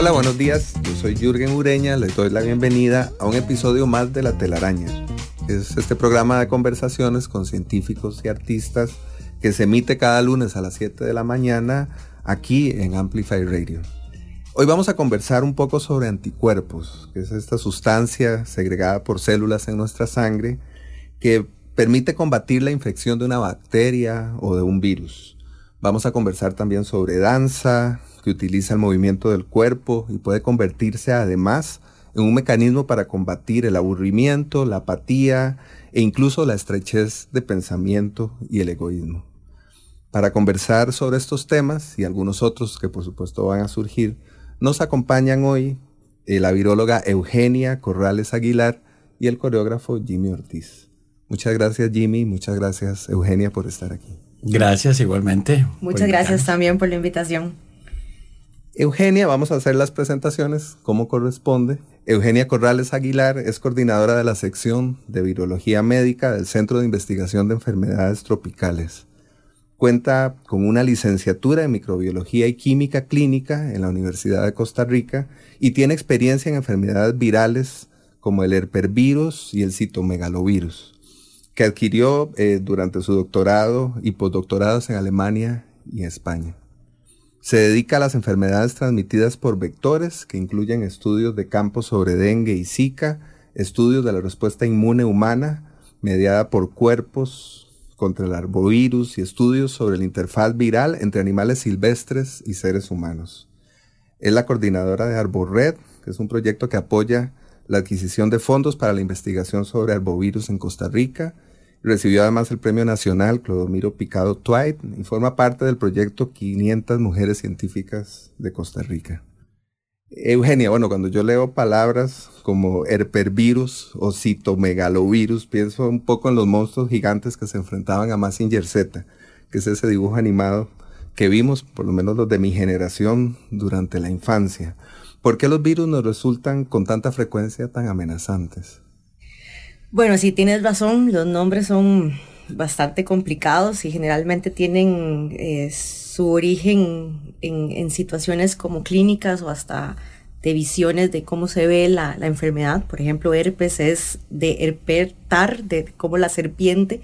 Hola, buenos días. Yo soy Jürgen Ureña. Les doy la bienvenida a un episodio más de La Telaraña. Es este programa de conversaciones con científicos y artistas que se emite cada lunes a las 7 de la mañana aquí en Amplify Radio. Hoy vamos a conversar un poco sobre anticuerpos, que es esta sustancia segregada por células en nuestra sangre que permite combatir la infección de una bacteria o de un virus. Vamos a conversar también sobre danza, que utiliza el movimiento del cuerpo y puede convertirse además en un mecanismo para combatir el aburrimiento, la apatía e incluso la estrechez de pensamiento y el egoísmo. Para conversar sobre estos temas y algunos otros que por supuesto van a surgir, nos acompañan hoy eh, la viróloga Eugenia Corrales Aguilar y el coreógrafo Jimmy Ortiz. Muchas gracias Jimmy, muchas gracias Eugenia por estar aquí. Gracias igualmente. Muchas gracias también por la invitación. Eugenia, vamos a hacer las presentaciones como corresponde. Eugenia Corrales Aguilar es coordinadora de la sección de virología médica del Centro de Investigación de Enfermedades Tropicales. Cuenta con una licenciatura en microbiología y química clínica en la Universidad de Costa Rica y tiene experiencia en enfermedades virales como el herpervirus y el citomegalovirus, que adquirió eh, durante su doctorado y postdoctorados en Alemania y España. Se dedica a las enfermedades transmitidas por vectores, que incluyen estudios de campo sobre dengue y zika, estudios de la respuesta inmune humana mediada por cuerpos contra el arbovirus y estudios sobre la interfaz viral entre animales silvestres y seres humanos. Es la coordinadora de ArboRed, que es un proyecto que apoya la adquisición de fondos para la investigación sobre arbovirus en Costa Rica Recibió además el Premio Nacional Clodomiro Picado Twight y forma parte del proyecto 500 Mujeres Científicas de Costa Rica. Eugenia, bueno, cuando yo leo palabras como herpervirus o citomegalovirus, pienso un poco en los monstruos gigantes que se enfrentaban a Massinger Z, que es ese dibujo animado que vimos, por lo menos los de mi generación, durante la infancia. ¿Por qué los virus nos resultan con tanta frecuencia tan amenazantes? Bueno, sí tienes razón, los nombres son bastante complicados y generalmente tienen eh, su origen en, situaciones como clínicas o hasta de visiones de cómo se ve la, enfermedad. Por ejemplo, herpes es de herpetar, de cómo la serpiente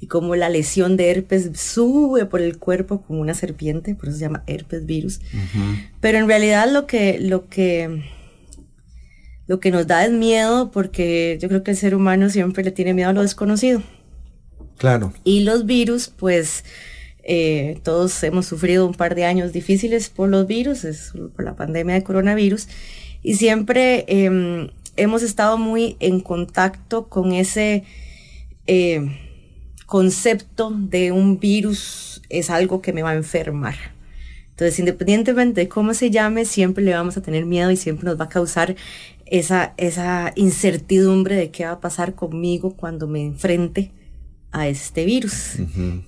y cómo la lesión de herpes sube por el cuerpo como una serpiente, por eso se llama herpes virus. Pero en realidad lo que, lo que lo que nos da es miedo porque yo creo que el ser humano siempre le tiene miedo a lo desconocido. Claro. Y los virus, pues eh, todos hemos sufrido un par de años difíciles por los virus, por la pandemia de coronavirus, y siempre em, hemos estado muy en contacto con ese eh, concepto de un virus es algo que me va a enfermar. Entonces, independientemente de cómo se llame, siempre le vamos a tener miedo y siempre nos va a causar esa, esa incertidumbre de qué va a pasar conmigo cuando me enfrente a este virus.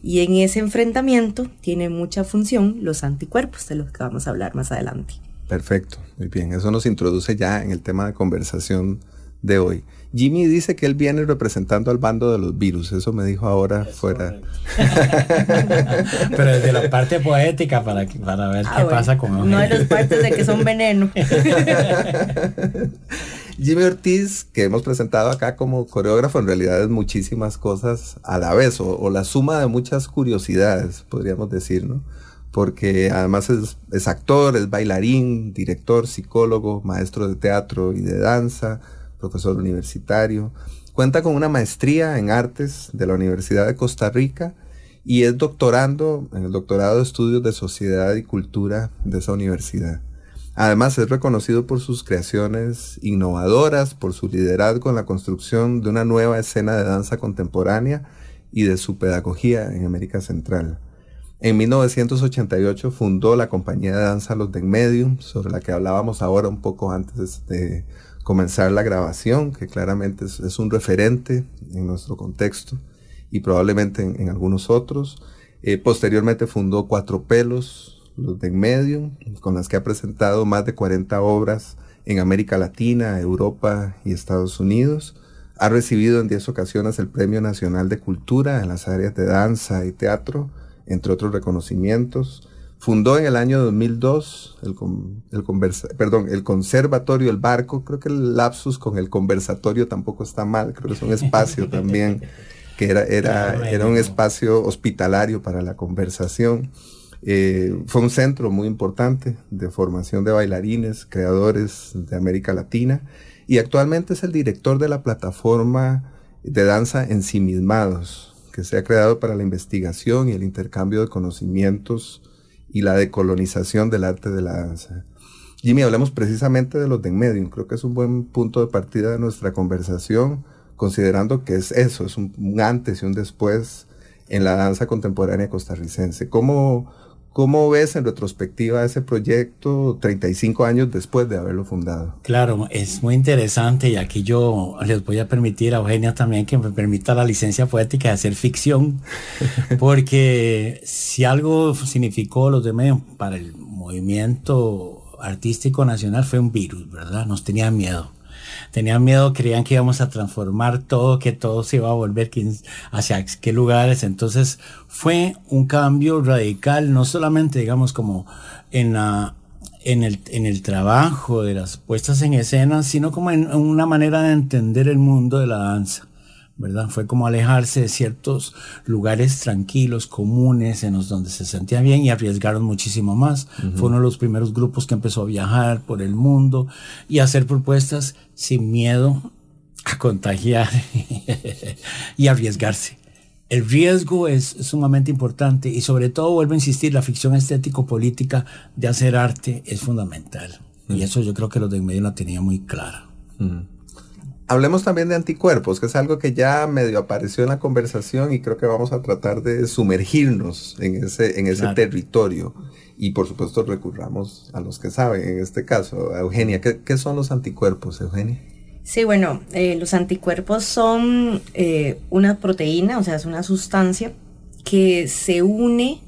Y en ese enfrentamiento tiene mucha función los anticuerpos, de los que vamos a hablar más adelante. Perfecto, muy bien. Eso nos introduce ya en el tema de conversación de hoy. Jimmy dice que él viene representando al bando de los virus, eso me dijo ahora fuera. Pero desde la parte poética para, para ver ah, qué pasa con No de las partes de que son veneno. Jimmy Ortiz, que hemos presentado acá como coreógrafo, en realidad es muchísimas cosas a la vez, o, o la suma de muchas curiosidades, podríamos decir, ¿no? Porque además es, es actor, es bailarín, director, psicólogo, maestro de teatro y de danza, profesor universitario. Cuenta con una maestría en artes de la Universidad de Costa Rica y es doctorando en el doctorado de estudios de sociedad y cultura de esa universidad. Además es reconocido por sus creaciones innovadoras, por su liderazgo en la construcción de una nueva escena de danza contemporánea y de su pedagogía en América Central. En 1988 fundó la compañía de danza Los Den Medium, sobre la que hablábamos ahora un poco antes de comenzar la grabación, que claramente es, un referente en nuestro contexto y probablemente en, algunos otros. Eh, posteriormente fundó Cuatro Pelos, Los Den Medium, con las que ha presentado más de 40 obras en América Latina, Europa y Estados Unidos. Ha recibido en 10 ocasiones el Premio Nacional de Cultura en las áreas de danza y teatro entre otros reconocimientos. Fundó en el año 2002 el, el, perdón, el Conservatorio El Barco. Creo que el lapsus con el conversatorio tampoco está mal. Creo que es un espacio también que era, era, era un espacio hospitalario para la conversación. Eh, fue un centro muy importante de formación de bailarines, creadores de América Latina y actualmente es el director de la plataforma de danza Ensimismados, que se ha creado para la investigación y el intercambio de conocimientos y la decolonización del arte de la danza. Jimmy, hablemos precisamente de los de en medio. Creo que es un buen punto de partida de nuestra conversación, considerando que es eso, es un, un antes y un después en la danza contemporánea costarricense. ¿Cómo, ¿Cómo ves en retrospectiva ese proyecto 35 años después de haberlo fundado? Claro, es muy interesante y aquí yo les voy a permitir a Eugenia también que me permita la licencia poética de hacer ficción, porque si algo significó los de medio para el movimiento artístico nacional fue un virus, ¿verdad? Nos tenían miedo tenían miedo, creían que íbamos a transformar todo, que todo se iba a volver hacia qué lugares. Entonces fue un cambio radical, no solamente digamos como en la en el, en el trabajo de las puestas en escena, sino como en una manera de entender el mundo de la danza. ¿Verdad? Fue como alejarse de ciertos lugares tranquilos, comunes, en los donde se sentía bien y arriesgaron muchísimo más. Fue uno de los primeros grupos que empezó a viajar por el mundo y a hacer propuestas sin miedo a contagiar y arriesgarse. El riesgo es, sumamente importante y sobre todo, vuelvo a insistir, la ficción estético-política de hacer arte es fundamental. Y eso yo creo que los de en medio la tenía muy clara. Hablemos también de anticuerpos, que es algo que ya medio apareció en la conversación y creo que vamos a tratar de sumergirnos en ese, en ese territorio. Y por supuesto recurramos a los que saben, en este caso, a Eugenia. ¿Qué, son los anticuerpos, Eugenia? Sí, bueno, eh, los anticuerpos son eh, una proteína, o sea, es una sustancia que se une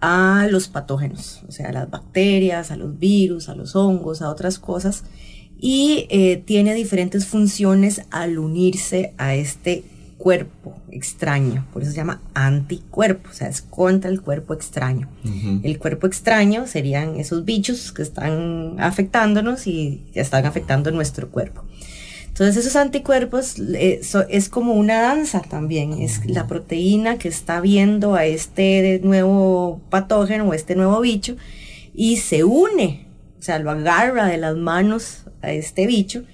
a los patógenos, o sea, a las bacterias, a los virus, a los hongos, a otras cosas y eh, tiene diferentes funciones al unirse a este cuerpo extraño, por eso se llama anticuerpo, o sea, es contra el cuerpo extraño. El cuerpo extraño serían esos bichos que están afectándonos y están afectando nuestro cuerpo. Entonces esos anticuerpos eh, es como una danza también, es la proteína que está viendo a este nuevo patógeno o este nuevo bicho y se une, o sea, lo agarra de las manos a este bicho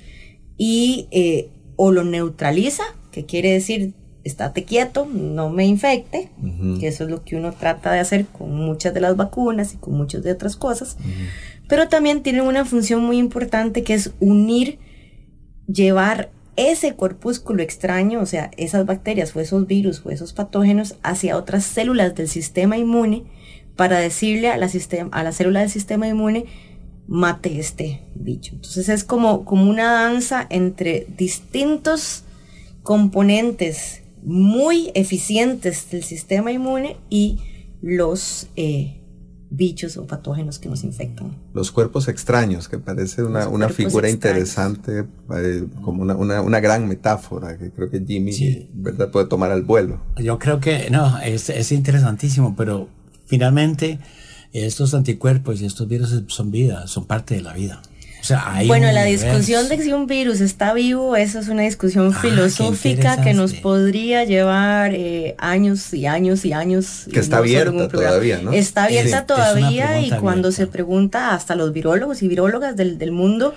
y eh, o lo neutraliza, que quiere decir estate quieto, no me infecte, que eso es lo que uno trata de hacer con muchas de las vacunas y con muchas de otras cosas, pero también tiene una función muy importante que es unir, llevar ese corpúsculo extraño, o sea, esas bacterias o esos virus o esos patógenos hacia otras células del sistema inmune para decirle a la, a la célula del sistema inmune, mate este bicho. Entonces es como, como una danza entre distintos componentes muy eficientes del sistema inmune y los eh, bichos o patógenos que nos infectan. Los cuerpos extraños, que parece una, una figura interesante, eh, como una, una, una, gran metáfora que creo que Jimmy ¿verdad? puede tomar al vuelo. Yo creo que, no, es, es interesantísimo, pero finalmente estos anticuerpos y estos virus son vida, son parte de la vida. bueno, la discusión de si un virus está vivo, eso es una discusión ah, filosófica que nos podría llevar eh, años y años y años. Que está abierta todavía, ¿no? Está abierta todavía y cuando se pregunta hasta los virólogos y virólogas del, del mundo,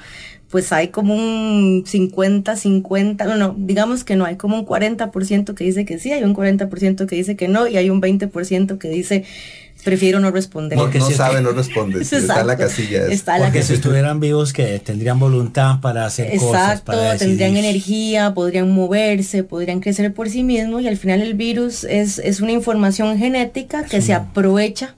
pues hay como un 50, 50, no, no, digamos que no, hay como un 40% que dice que sí, hay un 40% que dice que no y hay un 20% que dice prefiero no responder. Porque no, si sabe, no responde. está en la casilla. Porque si estuvieran vivos, que tendrían voluntad para hacer cosas. Para tendrían energía, podrían moverse, podrían crecer por sí mismos y al final el virus es, es una información genética que se aprovecha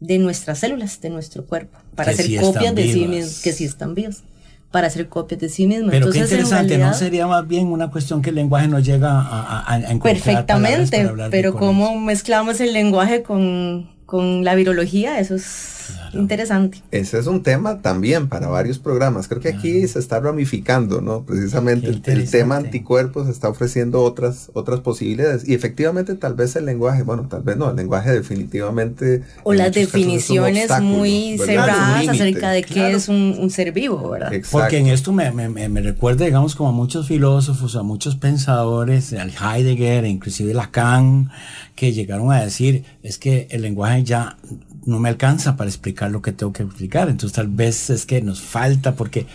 de nuestras células, de nuestro cuerpo, para hacer copias de sí mismos, que sí están vivos para hacer copias de sí mismos. Pero qué interesante, ¿no sería más bien una cuestión que el lenguaje nos llega a, a, encontrar Perfectamente, pero cómo mezclamos el lenguaje con, con la virología, eso es interesante. Ese es un tema también para varios programas. Creo que aquí se está ramificando, ¿no? Precisamente el, tema anticuerpos está ofreciendo otras, otras posibilidades. Y efectivamente tal vez el lenguaje, bueno, tal vez no, el lenguaje definitivamente... O las definiciones muy cerradas acerca de qué es un, ser vivo, ¿verdad? Porque en esto me, me, me, recuerda, digamos, como a muchos filósofos, a muchos pensadores, al Heidegger, inclusive Lacan, que llegaron a decir, es que el lenguaje ya no me alcanza para explicar lo que tengo que explicar. Entonces tal vez es que nos falta porque,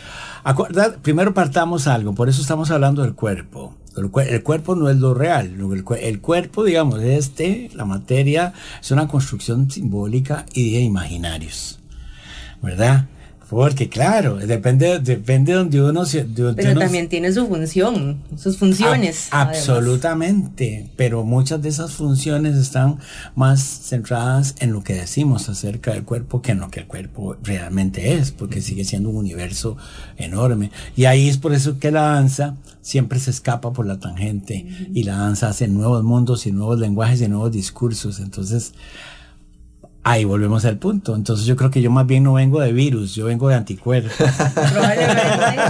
primero partamos algo, por eso estamos hablando del cuerpo. El, cuerpo no es lo real. El, cuerpo, digamos, este, la materia, es una construcción simbólica y de imaginarios. ¿Verdad? Porque claro, depende, depende de donde uno... se pero también tiene su función, sus funciones. absolutamente, pero muchas de esas funciones están más centradas en lo que decimos acerca del cuerpo que en lo que el cuerpo realmente es, porque sigue siendo un universo enorme. Y ahí es por eso que la danza siempre se escapa por la tangente y la danza hace nuevos mundos y nuevos lenguajes y nuevos discursos. Entonces, Ahí volvemos al punto. Entonces yo creo que yo más bien no vengo de virus, yo vengo de anticuerpos. probablemente,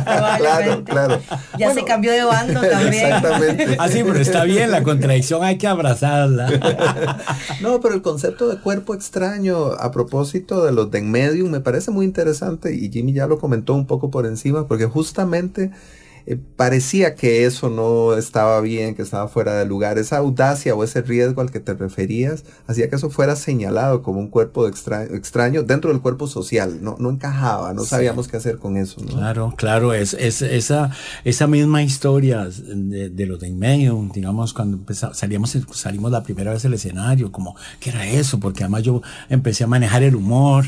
probablemente. Claro, claro. Ya se cambió de bando también. Exactamente. Así, ah, pero está bien, la contradicción hay que abrazarla. no, pero el concepto de cuerpo extraño, a propósito de los de en medium, me parece muy interesante y Jimmy ya lo comentó un poco por encima, porque justamente eh, parecía que eso no estaba bien, que estaba fuera de lugar. Esa audacia o ese riesgo al que te referías hacía que eso fuera señalado como un cuerpo extraño, dentro del cuerpo social. No, no encajaba, no sabíamos qué hacer con eso. Claro, claro, es, es, esa, esa misma historia de, de lo de en medio, digamos, cuando salíamos, salimos la primera vez al escenario, como, ¿qué era eso? Porque además yo empecé a manejar el humor,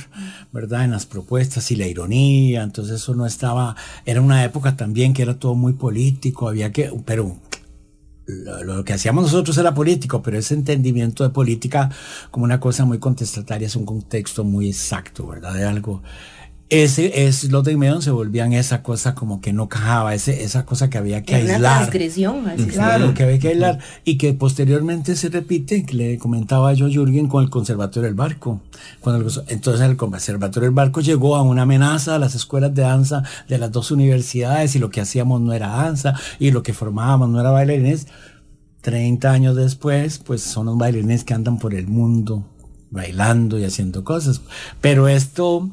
¿verdad? En las propuestas y la ironía, entonces eso no estaba, era una época también que era muy político, había que, pero lo, que hacíamos nosotros era político, pero ese entendimiento de política como una cosa muy contestataria es un contexto muy exacto, ¿verdad? De algo ese es los de Menon se volvían esa cosa como que no cajaba, ese, esa cosa que había que aislar. Una transgresión, así Claro, que había que aislar y que posteriormente se repite, que le comentaba yo Jürgen con el Conservatorio del Barco. Cuando entonces el Conservatorio del Barco llegó a una amenaza a las escuelas de danza de las dos universidades y lo que hacíamos no era danza y lo que formábamos no era bailarines. 30 años después, pues son los bailarines que andan por el mundo bailando y haciendo cosas. Pero esto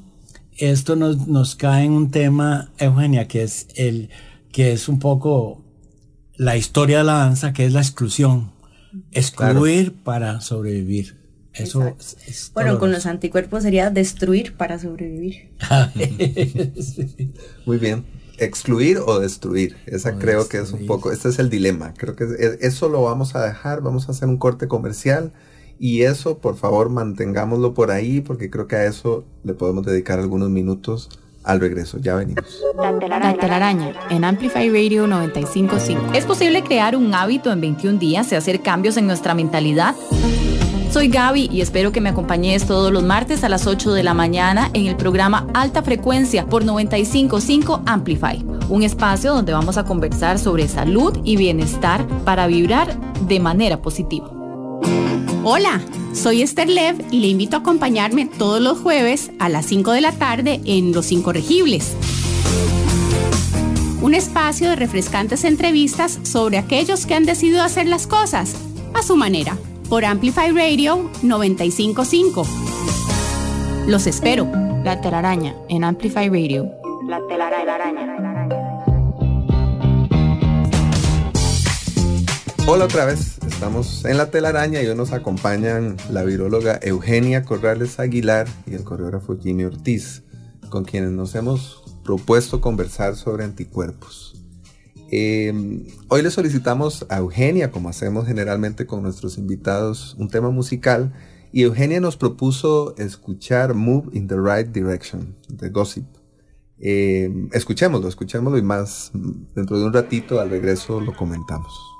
esto nos, nos cae en un tema, Eugenia, que es el, que es un poco la historia de la danza, que es la exclusión. Excluir para sobrevivir. Eso bueno, con los anticuerpos sería destruir para sobrevivir. Muy bien. Excluir o destruir. Esa creo que es un poco, este es el dilema. Creo que eso lo vamos a dejar. Vamos a hacer un corte comercial y eso, por favor, mantengámoslo por ahí porque creo que a eso le podemos dedicar algunos minutos al regreso. Ya venimos. La telaraña en Amplify Radio 955. ¿Es posible crear un hábito en 21 días y hacer cambios en nuestra mentalidad? Soy Gaby y espero que me acompañes todos los martes a las 8 de la mañana en el programa Alta Frecuencia por 955 Amplify, un espacio donde vamos a conversar sobre salud y bienestar para vibrar de manera positiva. Hola, soy Esther Lev y le invito a acompañarme todos los jueves a las 5 de la tarde en Los Incorregibles. Un espacio de refrescantes entrevistas sobre aquellos que han decidido hacer las cosas a su manera por Amplify Radio 955. Los espero. La telaraña en Amplify Radio. La telaraña. Hola otra vez. Estamos en la telaraña y hoy nos acompañan la viróloga Eugenia Corrales Aguilar y el coreógrafo Jimmy Ortiz, con quienes nos hemos propuesto conversar sobre anticuerpos. Em, hoy le solicitamos a Eugenia, como hacemos generalmente con nuestros invitados, un tema musical Y Eugenia nos propuso escuchar Move in the Right Direction de Gossip. Eh, escuchémoslo, escuchémoslo y más dentro de un ratito al regreso lo comentamos.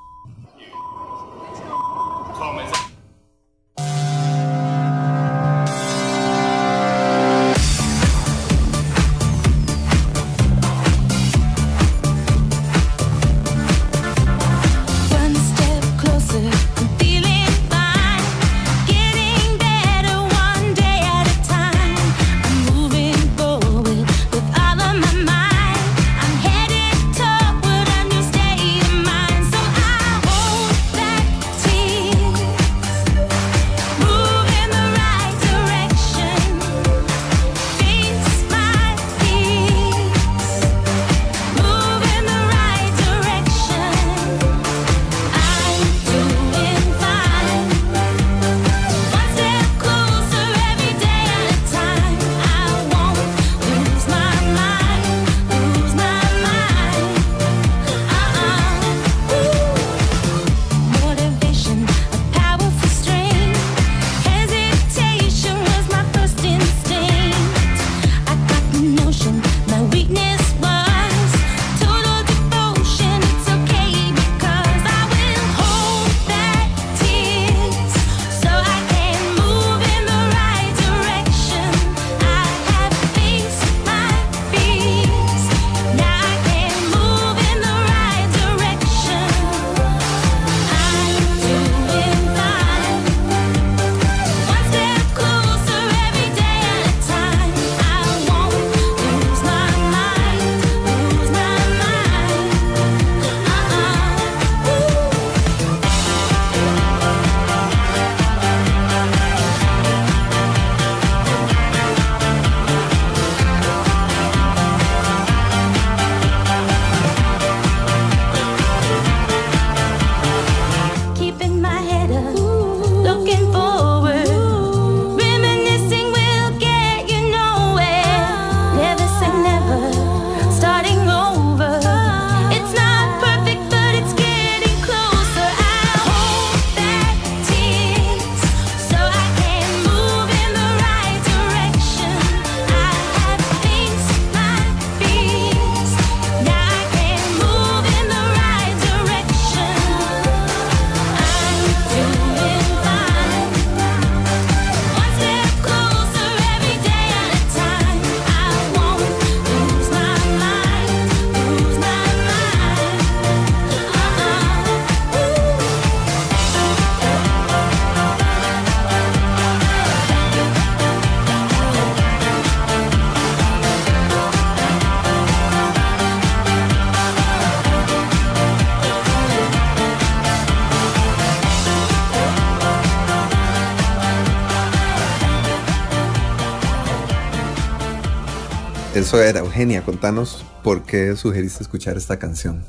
Eso era, Eugenia, contanos por qué sugeriste escuchar esta canción.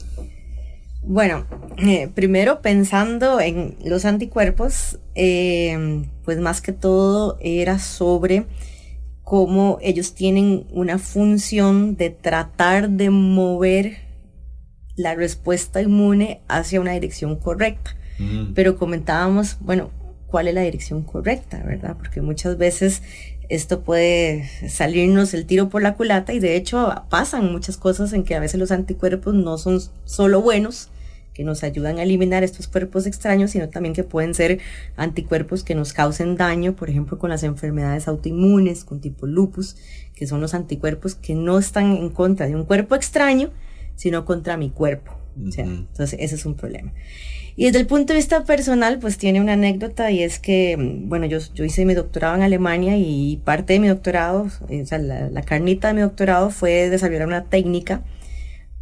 Bueno, eh, primero pensando en los anticuerpos, eh, pues más que todo era sobre cómo ellos tienen una función de tratar de mover la respuesta inmune hacia una dirección correcta. Mm. Pero comentábamos, bueno, cuál es la dirección correcta, ¿verdad? Porque muchas veces esto puede salirnos el tiro por la culata y de hecho pasan muchas cosas en que a veces los anticuerpos no son solo buenos, que nos ayudan a eliminar estos cuerpos extraños, sino también que pueden ser anticuerpos que nos causen daño, por ejemplo, con las enfermedades autoinmunes, con tipo lupus, que son los anticuerpos que no están en contra de un cuerpo extraño, sino contra mi cuerpo. entonces, ese es un problema. Y desde el punto de vista personal, pues tiene una anécdota y es que, mm, bueno, yo, yo hice mi doctorado en Alemania y parte de mi doctorado, eh, o sea, la, carnita de mi doctorado fue desarrollar una técnica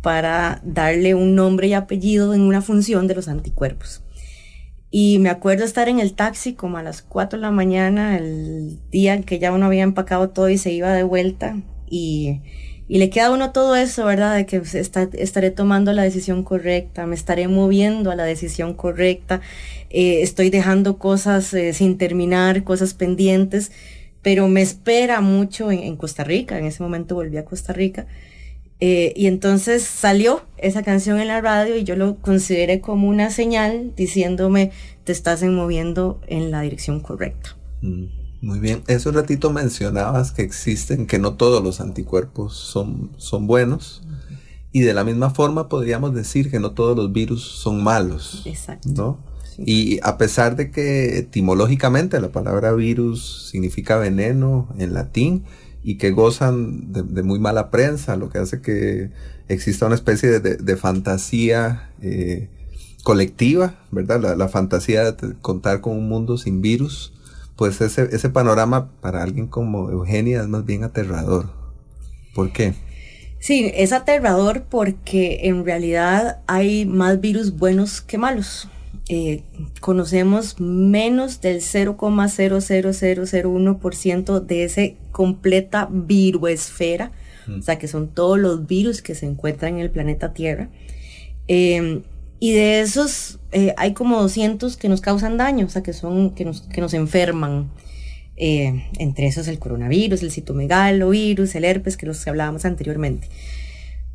para darle un nombre y apellido en una función de los anticuerpos. Y me acuerdo estar en el taxi como a las 4 de la mañana, el día en que ya uno había empacado todo y se iba de vuelta. Y y le queda a uno todo eso, ¿verdad? De que pues, estaré tomando la decisión correcta, me estaré moviendo a la decisión correcta, eh, estoy dejando cosas eh, sin terminar, cosas pendientes, pero me espera mucho en, Costa Rica, en ese momento volví a Costa Rica. Eh, y entonces salió esa canción en la radio y yo lo consideré como una señal diciéndome, te estás moviendo en la dirección correcta. Mm, muy bien. Hace un ratito mencionabas que existen, que no todos los anticuerpos son, son buenos. Y de la misma forma podríamos decir que no todos los virus son malos. Exacto. ¿no? Y a pesar de que etimológicamente la palabra virus significa veneno en latín y que gozan de, muy mala prensa, lo que hace que exista una especie de, fantasía eh, colectiva, ¿verdad? La, fantasía de contar con un mundo sin virus, pues ese, ese panorama para alguien como Eugenia es más bien aterrador. ¿Por qué? Sí, es aterrador porque en realidad hay más virus buenos que malos. Eh, conocemos menos del 0,00001% de esa completa viruesfera, mm. o sea que son todos los virus que se encuentran en el planeta Tierra. Em, y de esos eh, hay como 200 que nos causan daño, o sea que, son, que, nos, que nos enferman. Eh, entre esos el coronavirus, el citomegalovirus, el herpes, que los que hablábamos anteriormente.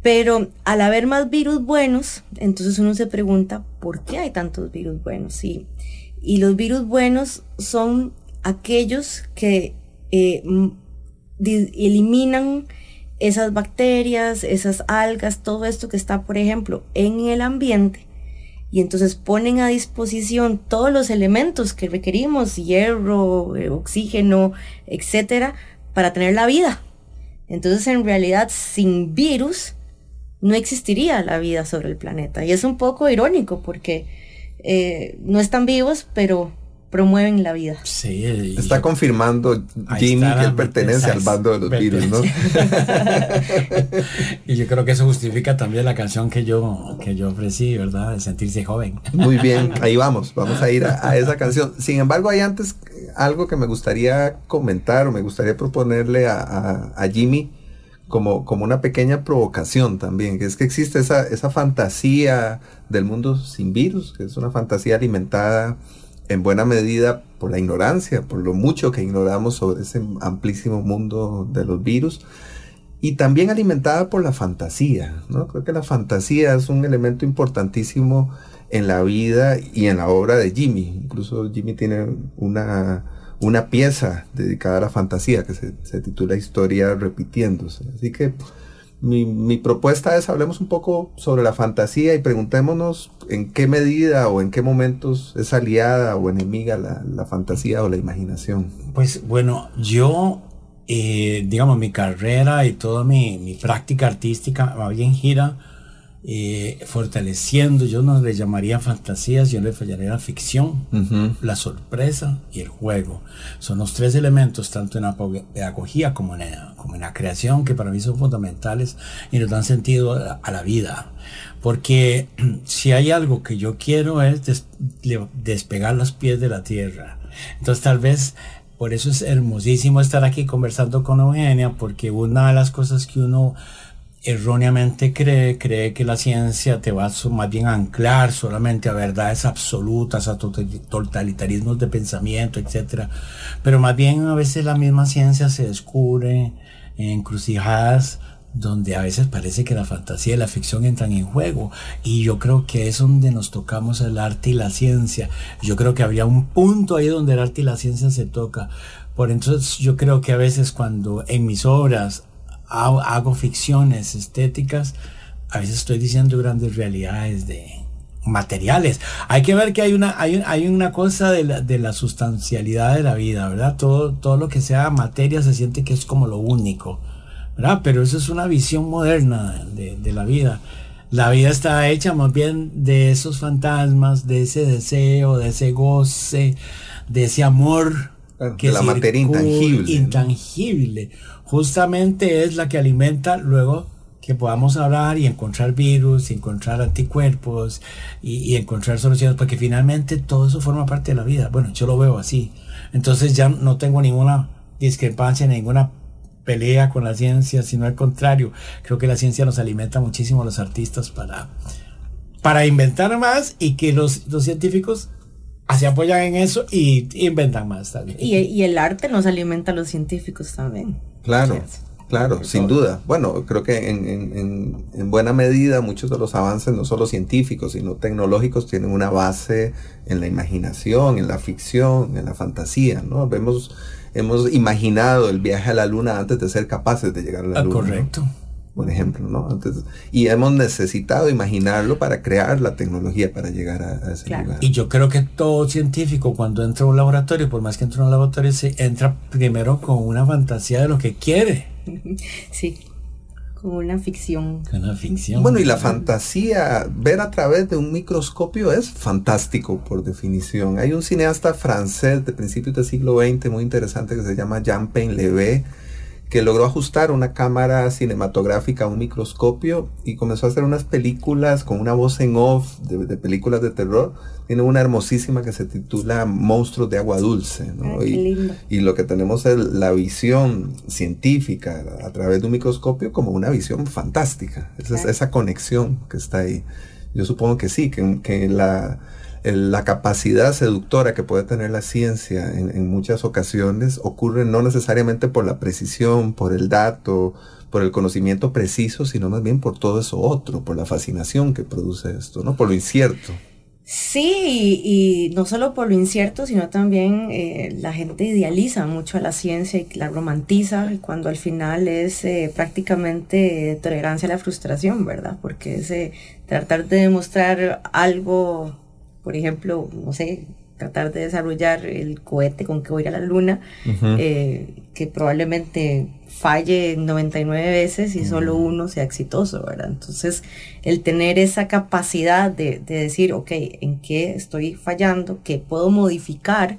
Pero al haber más virus buenos, entonces uno se pregunta, ¿por qué hay tantos virus buenos? Sí. Y los virus buenos son aquellos que eh, eliminan esas bacterias, esas algas, todo esto que está, por ejemplo, en el ambiente. Y entonces ponen a disposición todos los elementos que requerimos, hierro, eh, oxígeno, etcétera, para tener la vida. Entonces, en realidad, sin virus, no existiría la vida sobre el planeta. Y es un poco irónico porque eh, no están vivos, pero promueven la vida. Sí, está confirmando Jimmy que él pertenece al bando de los virus, ¿no? y yo creo que eso justifica también la canción que yo, que yo ofrecí, ¿verdad? De sentirse joven. Muy bien, ahí vamos, vamos a ir a, esa canción. Sin embargo, hay antes algo que me gustaría comentar o me gustaría proponerle a, a Jimmy como, como una pequeña provocación también, que es que existe esa, esa fantasía del mundo sin virus, que es una fantasía alimentada en buena medida por la ignorancia, por lo mucho que ignoramos sobre ese amplísimo mundo de los virus, y también alimentada por la fantasía, ¿no? Creo que la fantasía es un elemento importantísimo en la vida y en la obra de Jimmy. Incluso Jimmy tiene una una pieza dedicada a la fantasía que se, titula Historia repitiéndose. Así que mi, propuesta es hablemos un poco sobre la fantasía y preguntémonos en qué medida o en qué momentos es aliada o enemiga la, fantasía o la imaginación. Pues bueno, yo, eh, digamos, mi carrera y toda mi, mi práctica artística va bien gira eh, fortaleciendo, yo no le llamaría fantasías, yo le llamaría ficción, la sorpresa y el juego. Son los tres elementos, tanto en la pedagogía como en la, como en la creación, que para mí son fundamentales y nos dan sentido a, la vida. Porque si hay algo que yo quiero es despegar los pies de la tierra. Entonces tal vez por eso es hermosísimo estar aquí conversando con Eugenia, porque una de las cosas que uno erróneamente cree, cree que la ciencia te va a más bien a anclar solamente a verdades absolutas, a totalitarismos de pensamiento, etc. Pero más bien a veces la misma ciencia se descubre en encrucijadas donde a veces parece que la fantasía y la ficción entran en juego. Y yo creo que es donde nos tocamos el arte y la ciencia. Yo creo que habría un punto ahí donde el arte y la ciencia se toca. Por entonces yo creo que a veces cuando en mis obras hago, ficciones estéticas, a veces estoy diciendo grandes realidades de materiales. Hay que ver que hay una, hay, hay una cosa de la, de la, sustancialidad de la vida, ¿verdad? Todo, todo lo que sea materia se siente que es como lo único, ¿verdad? Pero eso es una visión moderna de, de la vida. La vida está hecha más bien de esos fantasmas, de ese deseo, de ese goce, de ese amor. que la materia intangible. Intangible justamente es la que alimenta luego que podamos hablar y encontrar virus, y encontrar anticuerpos y, encontrar soluciones, porque finalmente todo eso forma parte de la vida. Bueno, yo lo veo así. Entonces ya no tengo ninguna discrepancia, ninguna pelea con la ciencia, sino al contrario, creo que la ciencia nos alimenta muchísimo a los artistas para, para inventar más y que los, los científicos se apoyan en eso y inventan más también. Y, y el arte nos alimenta a los científicos también. Claro. Claro, sin duda. Bueno, creo que en, buena medida muchos de los avances, no solo científicos, sino tecnológicos, tienen una base en la imaginación, en la ficción, en la fantasía, ¿no? Vemos, hemos imaginado el viaje a la luna antes de ser capaces de llegar a la ah, luna. Correcto por ejemplo, ¿no? Entonces, y hemos necesitado imaginarlo para crear la tecnología para llegar a, ese lugar. Y yo creo que todo científico cuando entra a un laboratorio, por más que entre a un laboratorio, se entra primero con una fantasía de lo que quiere. Sí, con una ficción. Con una ficción. Bueno, y la fantasía, ver a través de un microscopio es fantástico por definición. Hay un cineasta francés de principios del siglo XX muy interesante que se llama Jean Pain que logró ajustar una cámara cinematográfica a un microscopio y comenzó a hacer unas películas con una voz en off de, películas de terror. Tiene una hermosísima que se titula Monstruos de Agua Dulce. y, lo que tenemos es la visión científica a través de un microscopio como una visión fantástica. Esa, esa conexión que está ahí. Yo supongo que sí, que, que la la capacidad seductora que puede tener la ciencia en, muchas ocasiones ocurre no necesariamente por la precisión, por el dato, por el conocimiento preciso, sino más bien por todo eso otro, por la fascinación que produce esto, ¿no? Por lo incierto. Sí, y, no solo por lo incierto, sino también eh, la gente idealiza mucho a la ciencia y la romantiza, cuando al final es eh, prácticamente tolerancia a la frustración, ¿verdad? Porque es eh, tratar de demostrar algo por ejemplo, no sé, tratar de desarrollar el cohete con que voy a la luna, eh, que probablemente falle 99 veces y solo uno sea exitoso, ¿verdad? Entonces, el tener esa capacidad de, decir, ok, ¿en qué estoy fallando? ¿Qué puedo modificar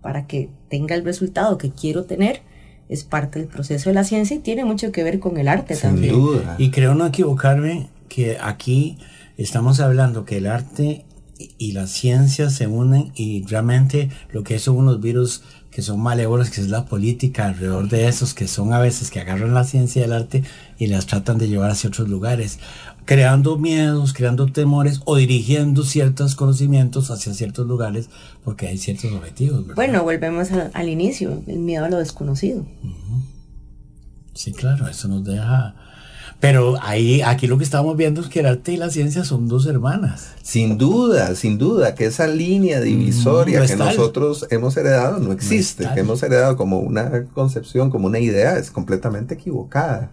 para que tenga el resultado que quiero tener? Es parte del proceso de la ciencia y tiene mucho que ver con el arte también. Y creo no equivocarme que aquí estamos hablando que el arte y la ciencia se unen y realmente lo que son unos virus que son malévolos, que es la política alrededor de esos, que son a veces que agarran la ciencia y el arte y las tratan de llevar hacia otros lugares, creando miedos, creando temores o dirigiendo ciertos conocimientos hacia ciertos lugares porque hay ciertos objetivos. Bueno, volvemos al inicio, el miedo a lo desconocido. Sí, claro, eso nos deja pero ahí, aquí lo que estamos viendo es que el arte y la ciencia son dos hermanas. Sin duda, sin duda, que esa línea divisoria que nosotros hemos heredado no existe, que hemos heredado como una concepción, como una idea, es completamente equivocada.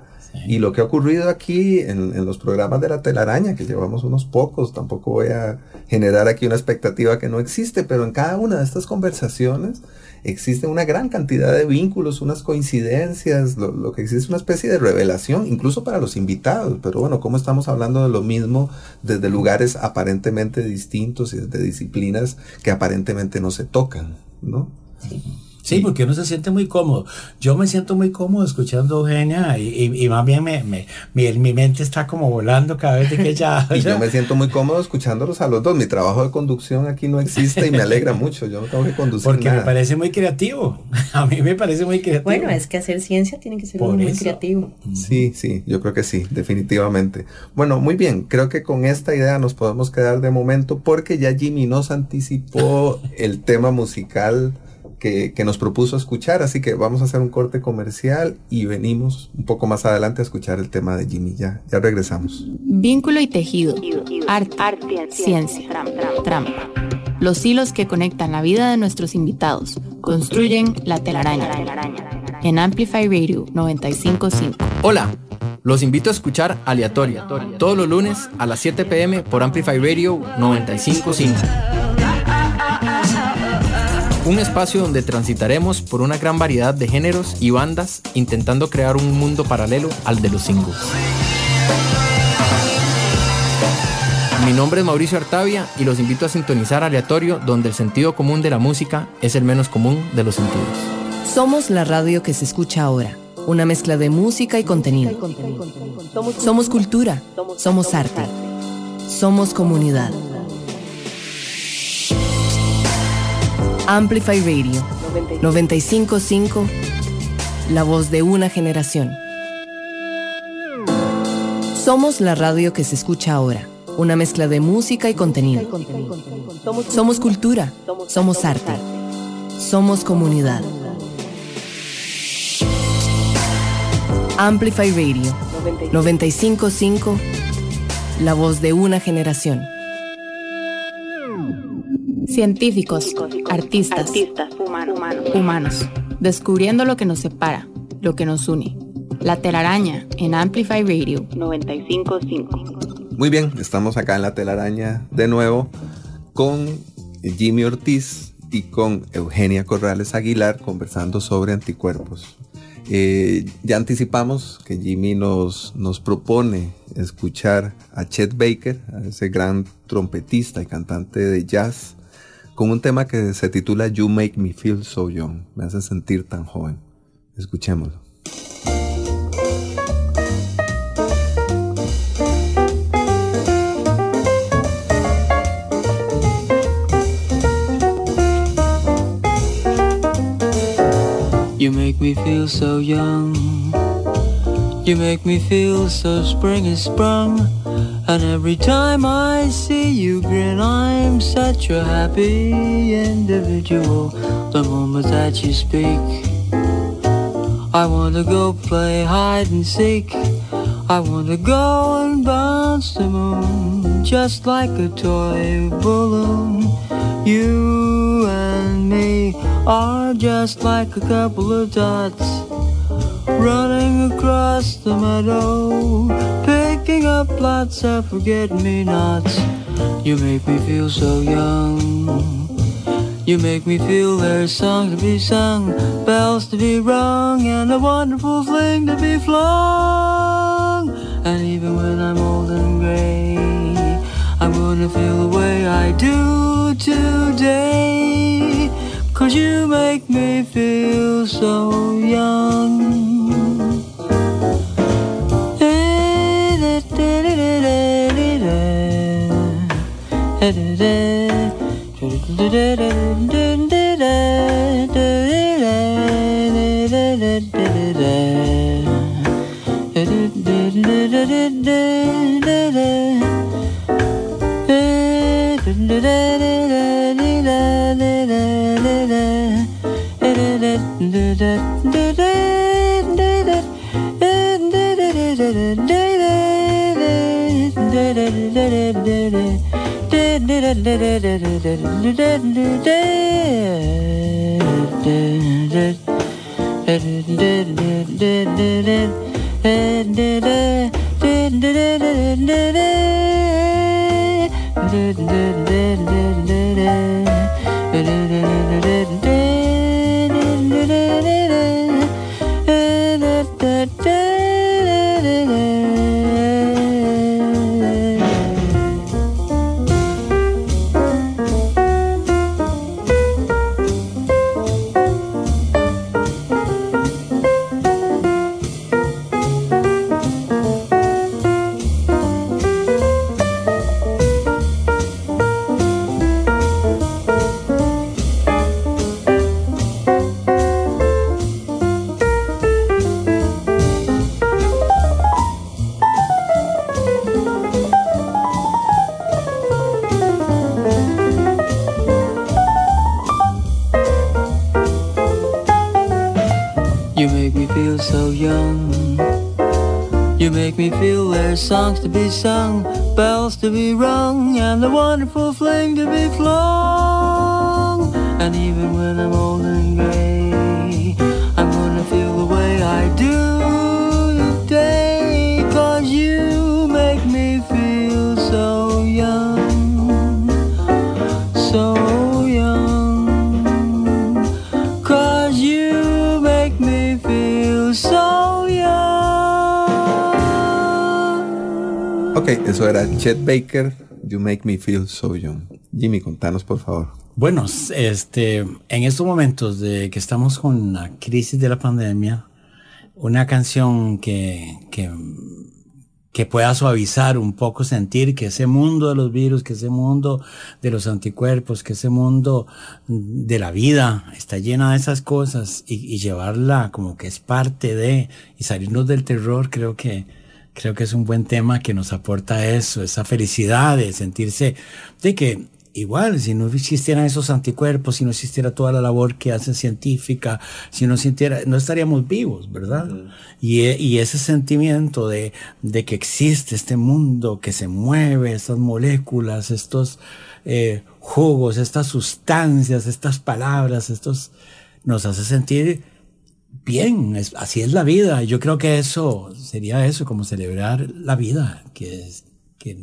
Y lo que ha ocurrido aquí en, en, los programas de la telaraña, que llevamos unos pocos, tampoco voy a generar aquí una expectativa que no existe, pero en cada una de estas conversaciones existe una gran cantidad de vínculos, unas coincidencias, lo, que existe es una especie de revelación, incluso para los invitados. Pero bueno, ¿cómo estamos hablando de lo mismo desde lugares aparentemente distintos y desde disciplinas que aparentemente no se tocan, ¿no? Sí. Sí, porque uno se siente muy cómodo. Yo me siento muy cómodo escuchando a Eugenia y, más bien me, me, mi, mente está como volando cada vez que ella... y yo me siento muy cómodo escuchándolos a los dos. Mi trabajo de conducción aquí no existe y me alegra mucho. Yo no tengo que conducir Porque me parece muy creativo. A mí me parece muy creativo. Bueno, es que hacer ciencia tiene que ser muy creativo. Sí, sí, yo creo que sí, definitivamente. Bueno, muy bien. Creo que con esta idea nos podemos quedar de momento porque ya Jimmy nos anticipó el tema musical que, nos propuso escuchar, así que vamos a hacer un corte comercial y venimos un poco más adelante a escuchar el tema de Jimmy. Ya, ya regresamos. Vínculo y tejido, arte, ciencia, trampa. Los hilos que conectan la vida de nuestros invitados construyen la telaraña. En Amplify Radio 955. Hola. Los invito a escuchar Aleatoria, todos los lunes a las 7 pm por Amplify Radio 955 un espacio donde transitaremos por una gran variedad de géneros y bandas intentando crear un mundo paralelo al de los singles. Mi nombre es Mauricio Artavia y los invito a sintonizar aleatorio donde el sentido común de la música es el menos común de los sentidos. Somos la radio que se escucha ahora, una mezcla de música y contenido. Somos cultura, somos arte, somos comunidad. Amplify Radio 955, la voz de una generación. Somos la radio que se escucha ahora, una mezcla de música y contenido. Somos cultura, somos arte, somos comunidad. Amplify Radio 955, la voz de una generación. Científicos, artistas, humanos, descubriendo lo que nos separa, lo que nos une. La telaraña en Amplify Radio 955. Muy bien, estamos acá en la telaraña de nuevo con Jimmy Ortiz y con Eugenia Corrales Aguilar conversando sobre anticuerpos. Eh, ya anticipamos que Jimmy nos, nos propone escuchar a Chet Baker, a ese gran trompetista y cantante de jazz, con un tema que se titula You Make Me Feel So Young, me hace sentir tan joven. Escuchémoslo. You make me feel so young. You make me feel so spring is sprung. And every time I see you grin, I'm such a happy individual. The moment that you speak, I wanna go play hide and seek. I wanna go and bounce the moon just like a toy balloon. You and me are just like a couple of dots running across the meadow, picking up lots of forget-me-nots. You make me feel so young. You make me feel there's songs to be sung, bells to be rung, and a wonderful fling to be flung. And even when I'm old and gray, I'm gonna feel the way I do today. Cause you make me feel so young. Did Ok, eso era Chet Baker, You Make Me Feel So Young. Jimmy, contanos por favor. Bueno, este, en estos momentos de que estamos con la crisis de la pandemia, una canción que, que, que pueda suavizar un poco, sentir que ese mundo de los virus, que ese mundo de los anticuerpos, que ese mundo de la vida está llena de esas cosas y, y llevarla como que es parte de y salirnos del terror, creo que, creo que es un buen tema que nos aporta eso, esa felicidad de sentirse, de que igual, si no existieran esos anticuerpos, si no existiera toda la labor que hace científica, si no sintiera, no estaríamos vivos, ¿verdad? y, y, ese sentimiento de, de, que existe este mundo que se mueve, estas moléculas, estos eh, jugos, estas sustancias, estas palabras, estos, nos hace sentir bien, así es la vida. Yo creo que eso sería eso, como celebrar la vida, que es que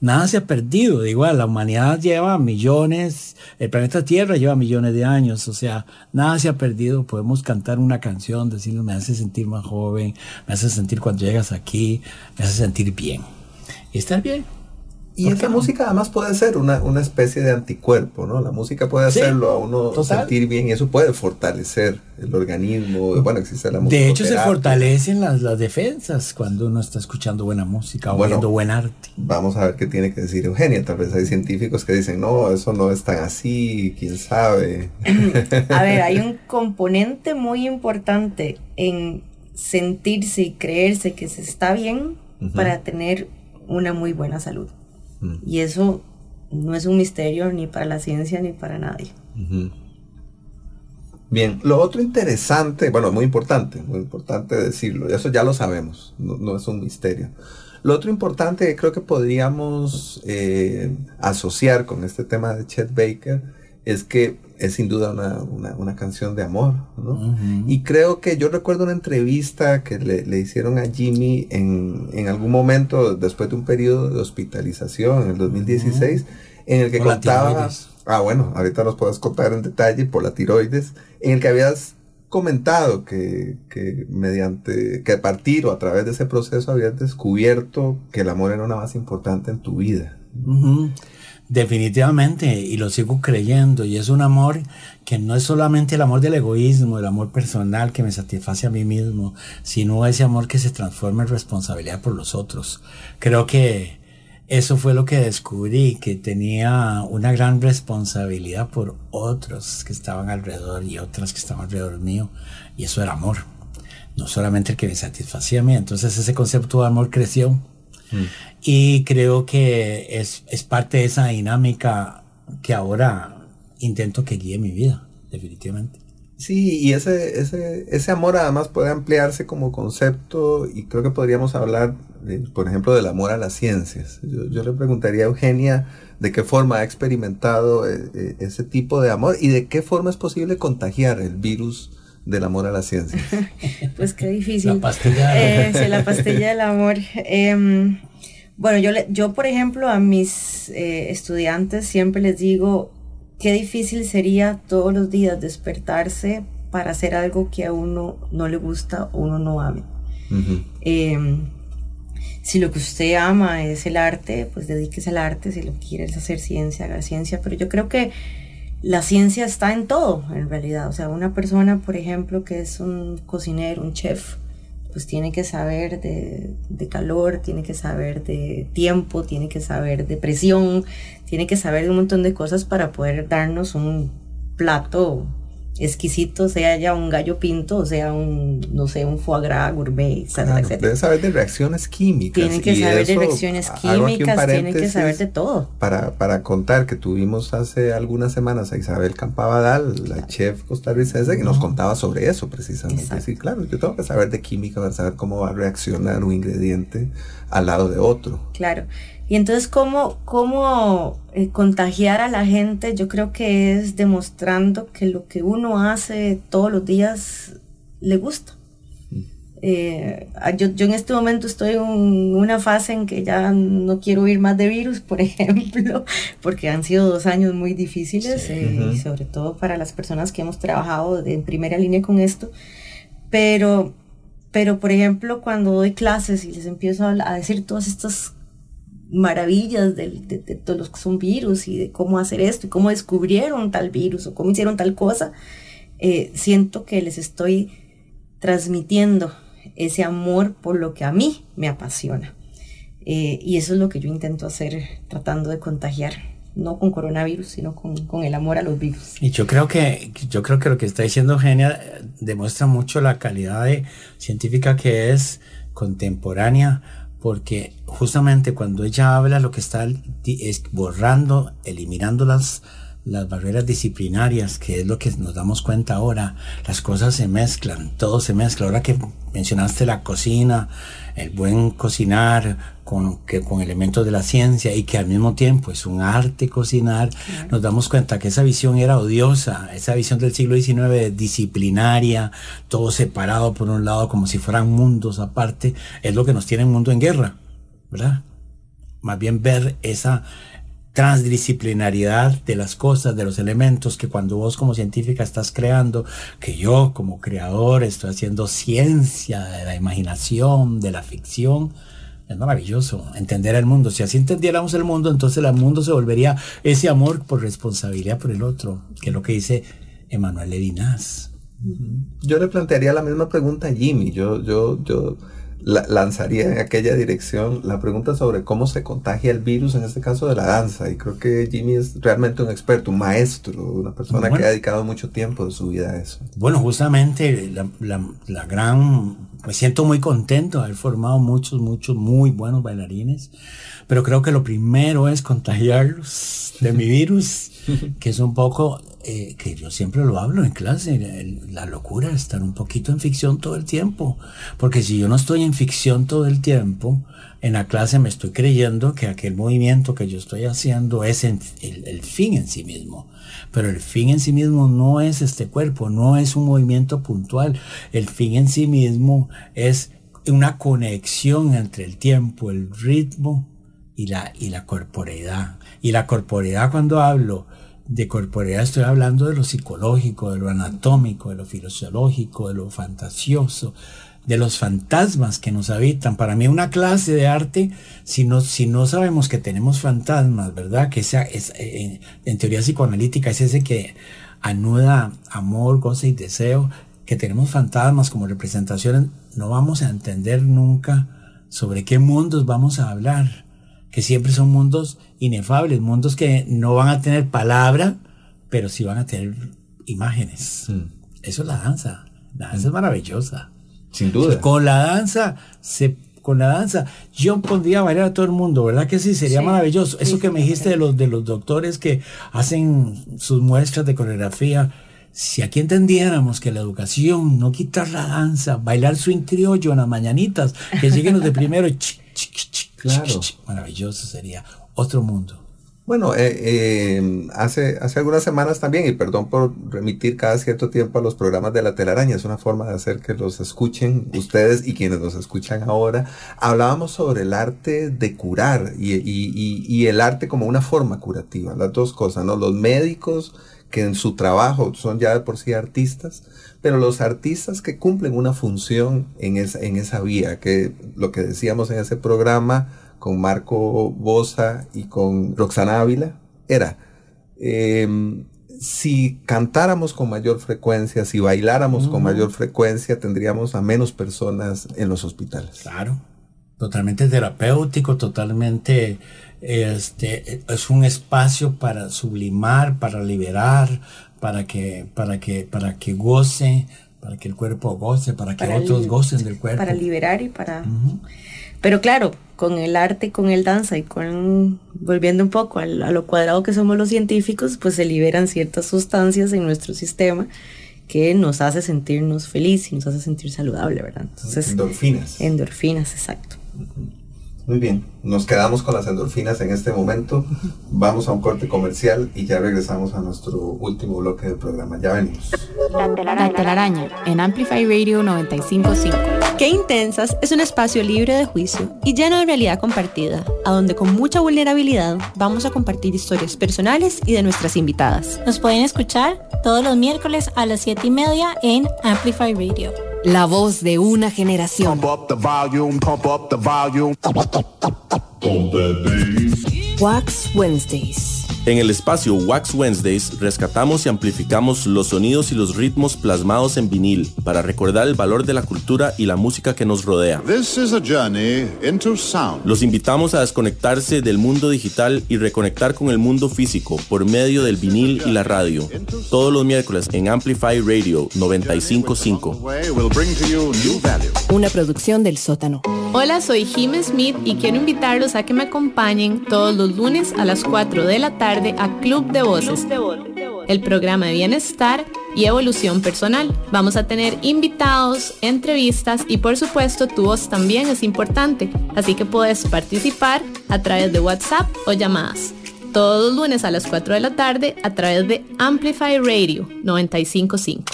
nada se ha perdido. Igual, la humanidad lleva millones, el planeta Tierra lleva millones de años, o sea, nada se ha perdido. Podemos cantar una canción, decirle, me hace sentir más joven, me hace sentir cuando llegas aquí, me hace sentir bien. Y estar bien. Y esa música además puede ser una, una, especie de anticuerpo, ¿no? La música puede hacerlo a uno sentir bien y eso puede fortalecer el organismo. Bueno, existe la música. De hecho, se fortalecen las, las defensas cuando uno está escuchando buena música o viendo buen arte. Vamos a ver qué tiene que decir Eugenia. Tal vez hay científicos que dicen, no, eso no es tan así, quién sabe. a ver, hay un componente muy importante en sentirse y creerse que se está bien para tener una muy buena salud. Y eso no es un misterio ni para la ciencia ni para nadie. Bien, lo otro interesante, bueno, muy importante, muy importante decirlo, eso ya lo sabemos, no, es un misterio. Lo otro importante que creo que podríamos eh, asociar con este tema de Chet Baker es que es sin duda una, canción de amor, ¿no? Y creo que yo recuerdo una entrevista que le, hicieron a Jimmy en, algún momento, después de un periodo de hospitalización en el 2016, en el que contaba... Ah, bueno, ahorita nos puedes contar en detalle por la tiroides, en el que habías comentado que, mediante, que a partir o a través de ese proceso habías descubierto que el amor era una más importante en tu vida. Definitivamente, y lo sigo creyendo, y es un amor que no es solamente el amor del egoísmo, el amor personal que me satisface a mí mismo, sino ese amor que se transforma en responsabilidad por los otros. Creo que eso fue lo que descubrí, que tenía una gran responsabilidad por otros que estaban alrededor y otras que estaban alrededor mío, y eso era amor, no solamente el que me satisfacía a mí. Entonces ese concepto de amor creció y creo que es, es parte de esa dinámica que ahora intento que guíe mi vida, definitivamente. Sí, y ese, ese, ese amor además puede ampliarse como concepto y creo que podríamos hablar, por ejemplo, del amor a las ciencias. Yo, le preguntaría a Eugenia de qué forma ha experimentado eh, eh, ese tipo de amor y de qué forma es posible contagiar el virus del amor a las ciencias. pues qué difícil. La pastilla. Eh, la pastilla del amor. Em, bueno, yo, yo por ejemplo a mis eh, estudiantes siempre les digo qué difícil sería todos los días despertarse para hacer algo que a uno no le gusta o uno no ame. Em, si lo que usted ama es el arte, pues dedíquese al arte, si lo quiere es hacer ciencia, haga ciencia, pero yo creo que la ciencia está en todo, en realidad. O sea, una persona, por ejemplo, que es un cocinero, un chef, pues tiene que saber de, calor, tiene que saber de tiempo, tiene que saber de presión, tiene que saber de un montón de cosas para poder darnos un plato exquisito, sea ya un gallo pinto, o sea un, no sé, un foie gras gourmet, etc. Debe saber de reacciones químicas. Tiene que saber de reacciones químicas, tiene que saber de todo. Para, para contar que tuvimos hace algunas semanas a Isabel Campabadal, la chef costarricense, que nos contaba sobre eso precisamente. Sí, claro, yo tengo que saber de química para saber cómo va a reaccionar un ingrediente al lado de otro. Claro. Y entonces, ¿cómo, cómo eh, contagiar a la gente? Yo creo que es demostrando que lo que uno hace todos los días le gusta. Mm. Eh, yo, yo, en este momento estoy en una fase en que ya no quiero oír más de virus, por ejemplo, porque han sido dos años muy difíciles, eh, y sobre todo para las personas que hemos trabajado en primera línea con esto. Pero, pero por ejemplo, cuando doy clases y les empiezo a, a decir todas estas maravillas de, todos los que son virus y de cómo hacer esto y cómo descubrieron tal virus o cómo hicieron tal cosa, eh, siento que les estoy transmitiendo ese amor por lo que a mí me apasiona. Eh, y eso es lo que yo intento hacer tratando de contagiar, no con coronavirus, sino con, el amor a los virus. Y yo creo que, yo creo que lo que está diciendo Genia eh, demuestra mucho la calidad de científica que es contemporánea porque justamente cuando ella habla lo que está es borrando, eliminando las, las barreras disciplinarias, que es lo que nos damos cuenta ahora, las cosas se mezclan, todo se mezcla. Ahora que mencionaste la cocina, el buen cocinar con, que, con elementos de la ciencia y que al mismo tiempo es un arte cocinar, nos damos cuenta que esa visión era odiosa, esa visión del siglo XIX disciplinaria, todo separado por un lado como si fueran mundos aparte, es lo que nos tiene el mundo en guerra, ¿verdad? Más bien ver esa transdisciplinariedad de las cosas, de los elementos que cuando vos como científica estás creando, que yo como creador estoy haciendo ciencia de la imaginación, de la ficción, es maravilloso entender el mundo. Si así entendiéramos el mundo, entonces el mundo se volvería ese amor por responsabilidad por el otro, que es lo que dice Emanuel Levinas. Yo le plantearía la misma pregunta a Jimmy. Yo, yo, yo lanzaría en aquella dirección la pregunta sobre cómo se contagia el virus, en este caso de la danza. Y creo que Jimmy es realmente un experto, un maestro, una persona que ha dedicado mucho tiempo de su vida a eso. Bueno, justamente la, la, gran... Me siento muy contento de haber formado muchos, muchos muy buenos bailarines, pero creo que lo primero es contagiarlos de mi virus, que es un poco eh, que yo siempre lo hablo en clase, la locura es estar un poquito en ficción todo el tiempo. Porque si yo no estoy en ficción todo el tiempo, en la clase me estoy creyendo que aquel movimiento que yo estoy haciendo es el, el, fin en sí mismo. Pero el fin en sí mismo no es este cuerpo, no es un movimiento puntual. El fin en sí mismo es una conexión entre el tiempo, el ritmo y la, y la corporeidad. Y la corporeidad cuando hablo de corporeidad estoy hablando de lo psicológico, de lo anatómico, de lo filosiológico, de lo fantasioso, de los fantasmas que nos habitan. Para mí una clase de arte, si no, si no sabemos que tenemos fantasmas, ¿verdad? Que sea, es, eh, en teoría psicoanalítica es ese que anuda amor, goce y deseo, que tenemos fantasmas como representaciones, no vamos a entender nunca sobre qué mundos vamos a hablar que siempre son mundos inefables, mundos que no van a tener palabra, pero sí van a tener imágenes. Mm. Eso es la danza. La danza es mm. maravillosa. Sin duda. con la danza se con la danza. Yo pondría a bailar a todo el mundo, ¿verdad que sí? Sería maravilloso. Eso que me dijiste de los, de los doctores que hacen sus muestras de coreografía. Si aquí entendiéramos que la educación, no quitar la danza, bailar swing criollo en las mañanitas, que lleguen los de primero, Claro. Maravilloso sería. Otro mundo. Bueno, eh, eh, hace, hace algunas semanas también, y perdón por remitir cada cierto tiempo a los programas de la telaraña, es una forma de hacer que los escuchen ustedes y quienes nos escuchan ahora, hablábamos sobre el arte de curar y, y el arte como una forma curativa, las dos cosas, ¿no? Los médicos que en su trabajo son ya de por sí artistas, pero los artistas que cumplen una función en esa, en esa vía, que lo que decíamos en ese programa con Marco Bosa y con Roxana Ávila, era, em, si cantáramos con mayor frecuencia, si bailáramos con mayor frecuencia, tendríamos a menos personas en los hospitales. Claro, totalmente terapéutico, totalmente este, es un espacio para sublimar, para liberar, para que, para que, para que goce, para que el cuerpo goce, para que otros gocen del cuerpo. Para liberar y para... Pero claro, con el arte, con el danza y con, volviendo un poco a lo cuadrado que somos los científicos, pues se liberan ciertas sustancias en nuestro sistema que nos hace sentirnos feliz y nos hace sentir saludable, ¿verdad? Entonces, endorfinas. Endorfinas, exacto. Muy bien, nos quedamos con las endorfinas en este momento. Vamos a un corte comercial y ya regresamos a nuestro último bloque del programa. Ya venimos. La telaraña, en Amplify Radio 955. Qué Intensas es un espacio libre de juicio y lleno de realidad compartida, a donde con mucha vulnerabilidad vamos a compartir historias personales y de nuestras invitadas. Nos pueden escuchar todos los miércoles a las 7 y media en Amplify Radio. La voz de una generación. Wax Wednesdays. En el espacio Wax Wednesdays rescatamos y amplificamos los sonidos y los ritmos plasmados en vinil para recordar el valor de la cultura y la música que nos rodea. Los invitamos a desconectarse del mundo digital y reconectar con el mundo físico por medio del vinil y la radio. Todos los miércoles en Amplify Radio 955. Una producción del sótano. Hola, soy Jim Smith y quiero invitarlos a que me acompañen todos los lunes a las 4 de la tarde a Club de Voces, el programa de bienestar y evolución personal. Vamos a tener invitados, entrevistas y por supuesto tu voz también es importante, así que puedes participar a través de WhatsApp o llamadas. Todos los lunes a las 4 de la tarde a través de Amplify Radio 955.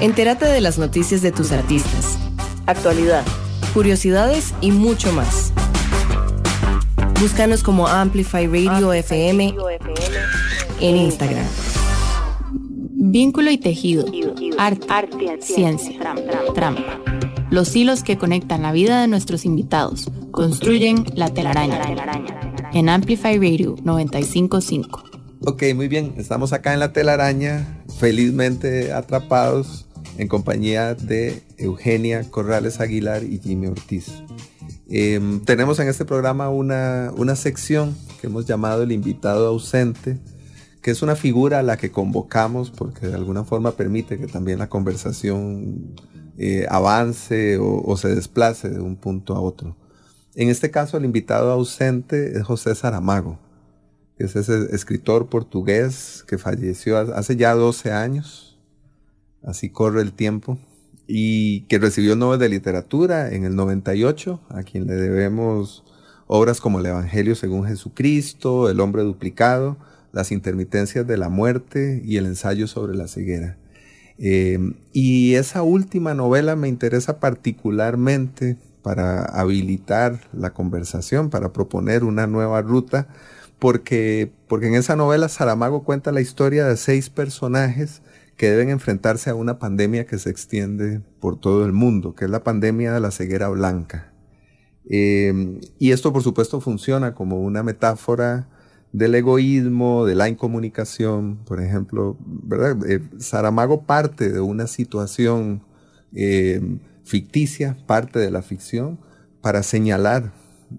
Entérate de las noticias de tus artistas, actualidad, curiosidades y mucho más. Búscanos como Amplify Radio FM en Instagram. Vínculo y tejido. Arte, ciencia, trampa. Los hilos que conectan la vida de nuestros invitados construyen la telaraña. En Amplify Radio 955. Ok, muy bien. Estamos acá en la telaraña, felizmente atrapados en compañía de Eugenia Corrales Aguilar y Jimmy Ortiz. Em, tenemos en este programa una, sección que hemos llamado el invitado ausente, que es una figura a la que convocamos porque de alguna forma permite que también la conversación eh, avance o, se desplace de un punto a otro. En este caso, el invitado ausente es José Saramago, que es ese escritor portugués que falleció hace ya 12 años. Así corre el tiempo y que recibió Nobel de Literatura en el 98, a quien le debemos obras como el Evangelio según Jesucristo, El hombre duplicado, Las intermitencias de la muerte y el ensayo sobre la ceguera. Eh, y esa última novela me interesa particularmente para habilitar la conversación, para proponer una nueva ruta, porque, porque en esa novela Saramago cuenta la historia de seis personajes que deben enfrentarse a una pandemia que se extiende por todo el mundo, que es la pandemia de la ceguera blanca. Em, y esto, por supuesto, funciona como una metáfora del egoísmo, de la incomunicación, por ejemplo, ¿verdad? Eh, Saramago parte de una situación em, ficticia, parte de la ficción, para señalar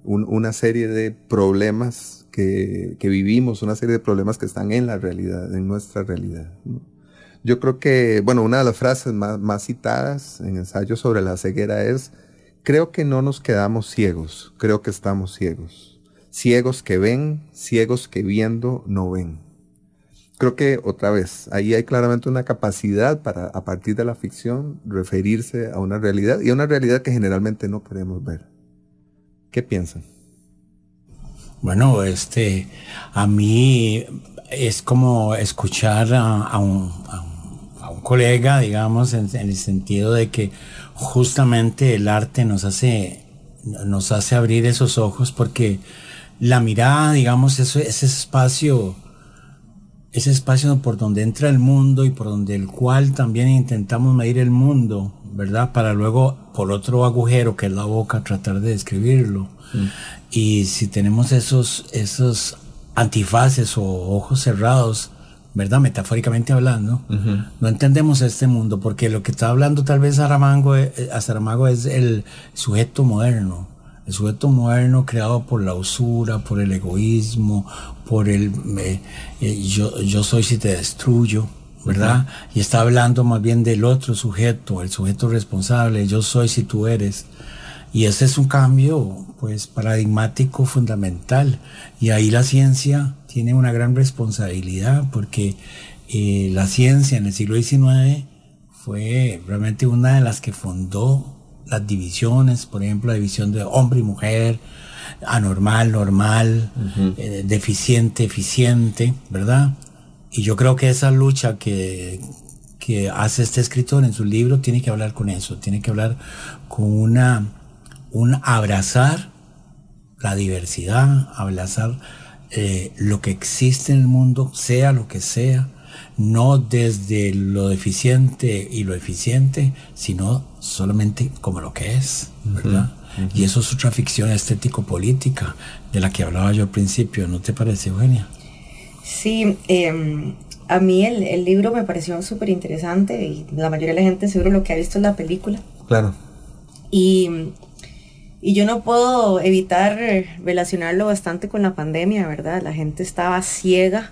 una serie de problemas que, vivimos, una serie de problemas que están en la realidad, en nuestra realidad. Yo creo que, bueno, una de las frases más, citadas en ensayos sobre la ceguera es, creo que no nos quedamos ciegos, creo que estamos ciegos. Ciegos que ven, ciegos que viendo no ven. Creo que otra vez, ahí hay claramente una capacidad para, a partir de la ficción, referirse a una realidad y a una realidad que generalmente no queremos ver. ¿Qué piensan? Bueno, este, a mí es como escuchar a, un, colega, digamos, en, el sentido de que justamente el arte nos hace, nos hace abrir esos ojos porque la mirada, digamos, ese espacio, ese espacio por donde entra el mundo y por donde el cual también intentamos medir el mundo, ¿verdad? Para luego, por otro agujero que es la boca, tratar de describirlo. Mm. Y si tenemos esos, esos antifaces o ojos cerrados, ¿verdad? Metafóricamente hablando, no entendemos este mundo, porque lo que está hablando tal vez Saramago, eh, a Saramago es el sujeto moderno, el sujeto moderno creado por la usura, por el egoísmo, por el eh, yo, yo soy si te destruyo, ¿verdad? Y está hablando más bien del otro sujeto, el sujeto responsable, yo soy si tú eres. Y ese es un cambio, pues, paradigmático fundamental. Y ahí la ciencia tiene una gran responsabilidad porque eh, la ciencia en el siglo XIX fue realmente una de las que fundó las divisiones, por ejemplo, la división de hombre y mujer, anormal, normal, eh, deficiente, eficiente, ¿verdad? Y yo creo que esa lucha que, que hace este escritor en su libro tiene que hablar con eso, tiene que hablar con una, un abrazar la diversidad, abrazar eh, lo que existe en el mundo, sea lo que sea, no desde lo deficiente y lo eficiente, sino solamente como lo que es, ¿verdad? Y eso es otra ficción estético-política de la que hablaba yo al principio, ¿no te parece, Eugenia? Sí, em, a mí el, el libro me pareció súper interesante y la mayoría de la gente seguro lo que ha visto es la película. Claro. Y, y yo no puedo evitar relacionarlo bastante con la pandemia, ¿verdad? La gente estaba ciega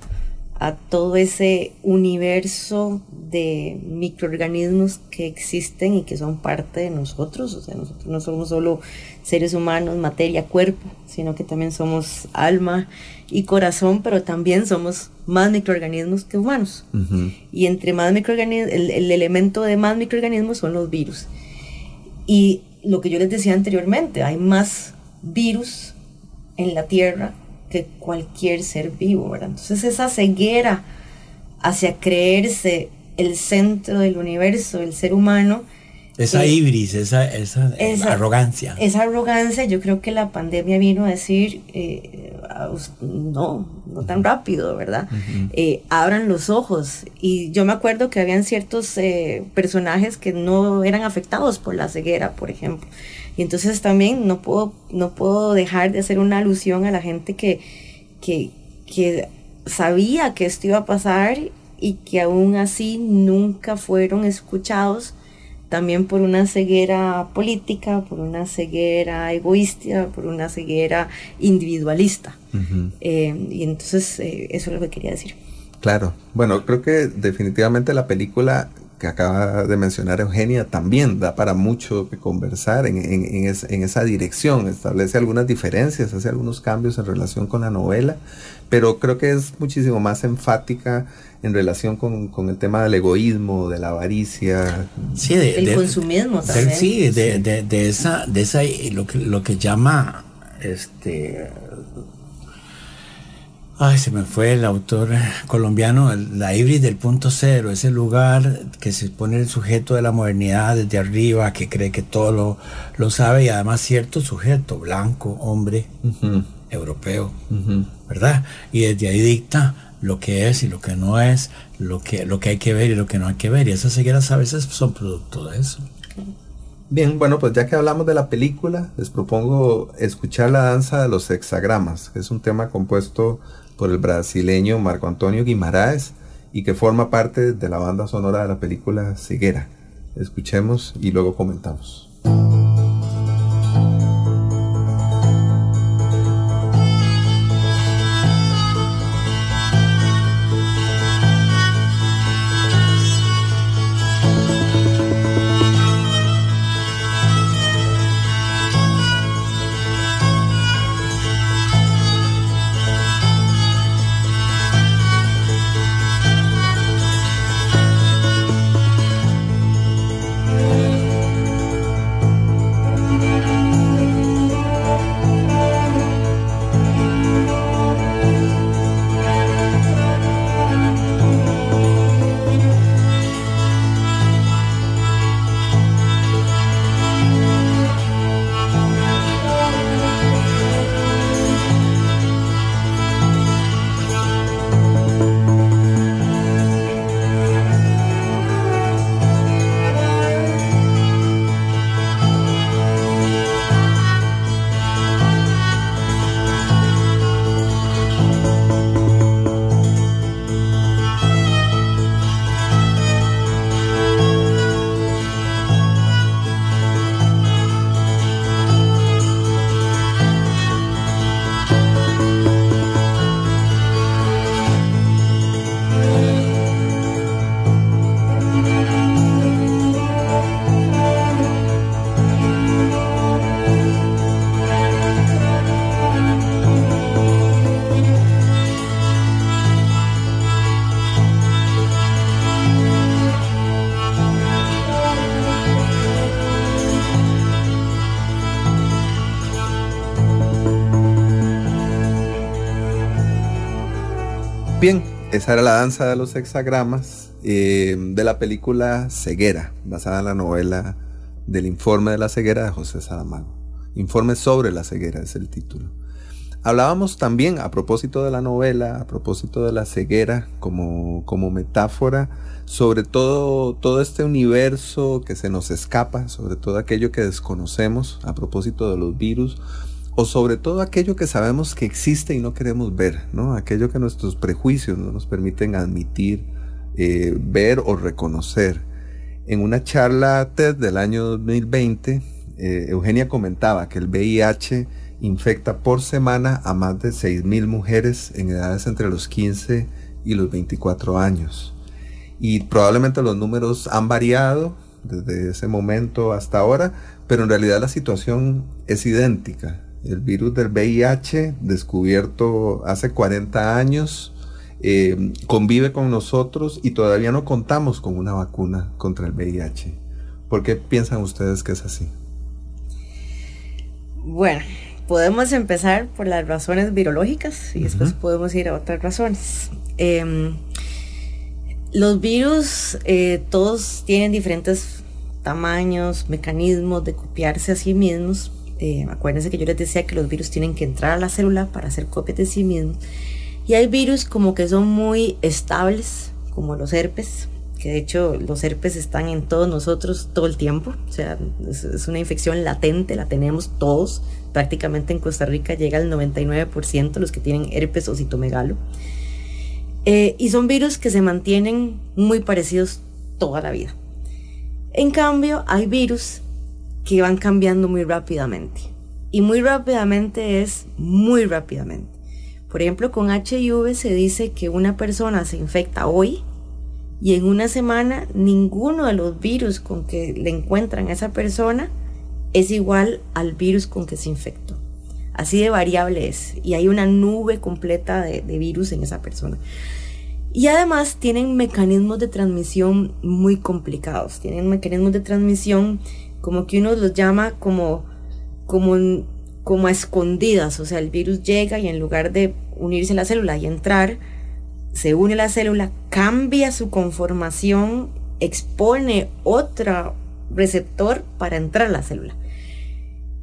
a todo ese universo de microorganismos que existen y que son parte de nosotros. O sea, nosotros no somos solo seres humanos, materia, cuerpo, sino que también somos alma y corazón, pero también somos más microorganismos que humanos. Y entre más microorganismos, el, el elemento de más microorganismos son los virus. Y lo que yo les decía anteriormente, hay más virus en la Tierra que cualquier ser vivo, ¿verdad? Entonces esa ceguera hacia creerse el centro del universo, el ser humano, esa eh, ibris, esa, esa, esa- arrogancia. esa arrogancia, yo creo que la pandemia vino a decir, eh, no, no tan rápido, ¿verdad? Eh, abran los ojos. Y yo me acuerdo que habían ciertos eh, personajes que no eran afectados por la ceguera, por ejemplo. Y entonces también no puedo, no puedo dejar de hacer una alusión a la gente que, que, que sabía que esto iba a pasar y que aún así nunca fueron escuchados también por una ceguera política, por una ceguera egoísta, por una ceguera individualista. Eh, y entonces eh, eso es lo que quería decir. Claro. Bueno, creo que definitivamente la película que acaba de mencionar Eugenia también da para mucho que conversar en, en- en es- en esa dirección. Establece algunas diferencias, hace algunos cambios en relación con la novela, pero creo que es muchísimo más enfática en relación con, con el tema del egoísmo, de la avaricia. Sí, de, El de- consumismo de- también. sí, de, de- de esa, de esa, lo que, lo que llama, este, ay, se me fue el autor colombiano, el- la ibris del punto cero, ese lugar que se pone el sujeto de la modernidad desde arriba, que cree que todo lo, lo sabe y además cierto sujeto, blanco, hombre, europeo, ¿verdad? Y desde ahí dicta lo que es y lo que no es, lo que, lo que hay que ver y lo que no hay que ver. Y esas cegueras a veces son producto de eso. Bien, bueno, pues ya que hablamos de la película, les propongo escuchar la danza de los hexagramas, que es un tema compuesto por el brasileño Marco Antonio Guimaraes y que forma parte de la banda sonora de la película Ceguera. Escuchemos y luego comentamos. Bien, esa era la danza de los hexagramas eh, de la película Ceguera, basada en la novela del informe de la ceguera de José Saramago. Informe sobre la ceguera es el título. Hablábamos también a propósito de la novela, a propósito de la ceguera como, como metáfora, sobre todo, todo este universo que se nos escapa, sobre todo aquello que desconocemos, a propósito de los virus, o sobre todo aquello que sabemos que existe y no queremos ver, ¿no? Aquello que nuestros prejuicios no nos permiten admitir, eh, ver o reconocer. En una charla TED del año 2020, eh, Eugenia comentaba que el VIH infecta por semana a más de 6.000 mujeres en edades entre los 15 y los 24 años. Y probablemente los números han variado desde ese momento hasta ahora, pero en realidad la situación es idéntica. El virus del VIH, descubierto hace 40 años, eh, convive con nosotros y todavía no contamos con una vacuna contra el VIH. ¿Por qué piensan ustedes que es así? Bueno, podemos empezar por las razones virológicas y después podemos ir a otras razones. Em, los virus eh, todos tienen diferentes tamaños, mecanismos de copiarse a sí mismos. Eh, acuérdense que yo les decía que los virus tienen que entrar a la célula para hacer copias de sí mismos. Y hay virus como que son muy estables, como los herpes, que de hecho los herpes están en todos nosotros todo el tiempo. O sea, es una infección latente, la tenemos todos prácticamente en Costa Rica llega al 99% los que tienen herpes o citomegalo. Eh, y son virus que se mantienen muy parecidos toda la vida. En cambio, hay virus que van cambiando muy rápidamente. Y muy rápidamente es muy rápidamente. Por ejemplo, con HIV se dice que una persona se infecta hoy y en una semana ninguno de los virus con que le encuentran a esa persona es igual al virus con que se infectó. Así de variable es. Y hay una nube completa de, virus en esa persona. Y además tienen mecanismos de transmisión muy complicados. Tienen mecanismos de transmisión como que uno los llama como, como, como a escondidas. O sea, el virus llega y en lugar de unirse a la célula y entrar, se une a la célula, cambia su conformación, expone otro receptor para entrar a la célula.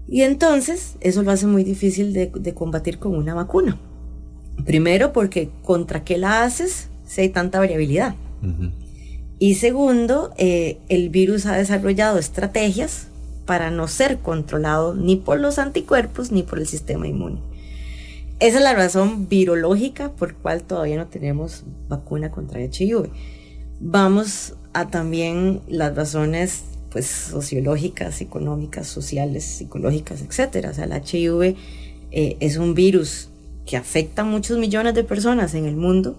Y entonces eso lo hace muy difícil de, combatir con una vacuna. Primero porque contra qué la haces si hay tanta variabilidad. Y segundo, eh, el virus ha desarrollado estrategias para no ser controlado ni por los anticuerpos ni por el sistema inmune. Esa es la razón virológica por cual todavía no tenemos vacuna contra HIV. Vamos a también las razones pues sociológicas, económicas, sociales, psicológicas, etcétera. O sea, el HIV eh, es un virus que afecta a muchos millones de personas en el mundo,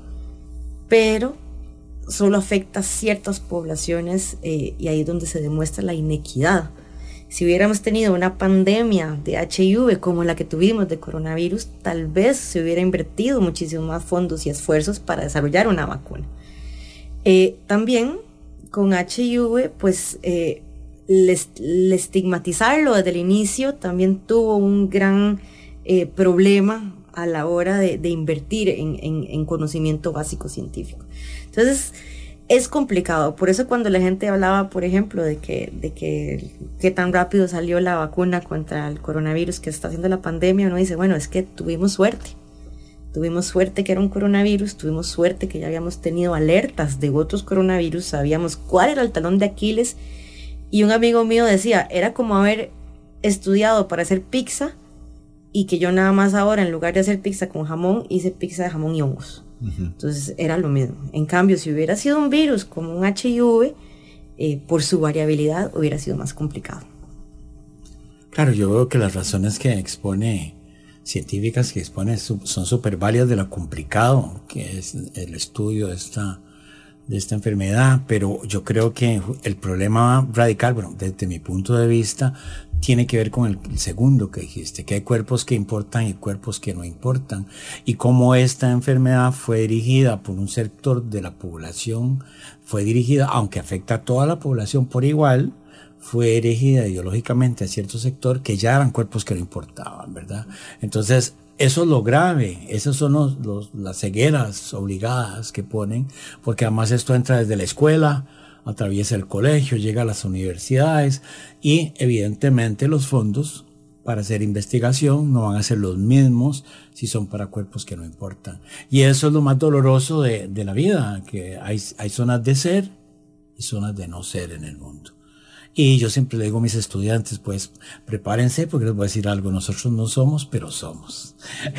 pero solo afecta ciertas poblaciones eh, y ahí es donde se demuestra la inequidad. Si hubiéramos tenido una pandemia de HIV como la que tuvimos de coronavirus, tal vez se hubiera invertido muchísimos más fondos y esfuerzos para desarrollar una vacuna. Eh, también con HIV, pues eh, estigmatizarlo desde el inicio también tuvo un gran eh, problema a la hora de, invertir en, conocimiento básico científico. Entonces, es complicado. Por eso cuando la gente hablaba, por ejemplo, de que, de que qué tan rápido salió la vacuna contra el coronavirus que está haciendo la pandemia, uno dice, bueno, es que tuvimos suerte. Tuvimos suerte que era un coronavirus, tuvimos suerte que ya habíamos tenido alertas de otros coronavirus, sabíamos cuál era el talón de Aquiles. Y un amigo mío decía, era como haber estudiado para hacer pizza y que yo nada más ahora, en lugar de hacer pizza con jamón, hice pizza de jamón y hongos. Entonces era lo mismo. En cambio, si hubiera sido un virus como un HIV, eh, por su variabilidad hubiera sido más complicado. Claro, yo veo que las razones que expone científicas que exponen son súper válidas de lo complicado que es el estudio de esta, de esta enfermedad, pero yo creo que el problema radical, bueno, desde mi punto de vista, tiene que ver con el, segundo que dijiste, que hay cuerpos que importan y cuerpos que no importan, y cómo esta enfermedad fue dirigida por un sector de la población, fue dirigida, aunque afecta a toda la población por igual, fue erigida ideológicamente a cierto sector que ya eran cuerpos que no importaban, ¿verdad? Entonces, eso es lo grave, esas son los, las cegueras obligadas que ponen, porque además esto entra desde la escuela, atraviesa el colegio, llega a las universidades y evidentemente los fondos para hacer investigación no van a ser los mismos si son para cuerpos que no importan. Y eso es lo más doloroso de, de la vida, que hay, hay zonas de ser y zonas de no ser en el mundo. Y yo siempre le digo a mis estudiantes, pues prepárense porque les voy a decir algo, nosotros no somos, pero somos.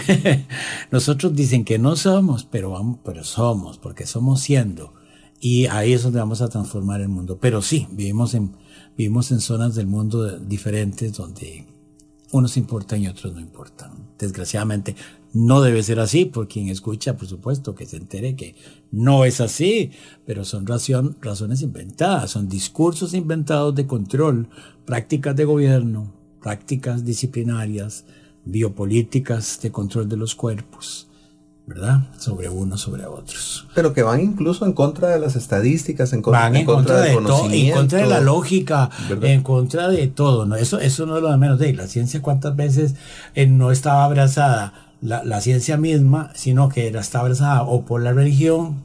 nosotros dicen que no somos, pero pero somos, porque somos siendo. Y ahí es donde vamos a transformar el mundo. Pero sí, vivimos en, vivimos en zonas del mundo diferentes donde unos importan y otros no importan. Desgraciadamente no debe ser así, por quien escucha, por supuesto, que se entere que no es así, pero son razones inventadas, son discursos inventados de control, prácticas de gobierno, prácticas disciplinarias, biopolíticas de control de los cuerpos. ¿Verdad? Sobre unos, sobre otros. Pero que van incluso en contra de las estadísticas, en, contra, en contra, de todo, en contra de la lógica, en contra de todo. ¿no? Eso, eso no es lo de menos. De la ciencia cuántas veces eh, no estaba abrazada la, ciencia misma, sino que era, estaba abrazada o por la religión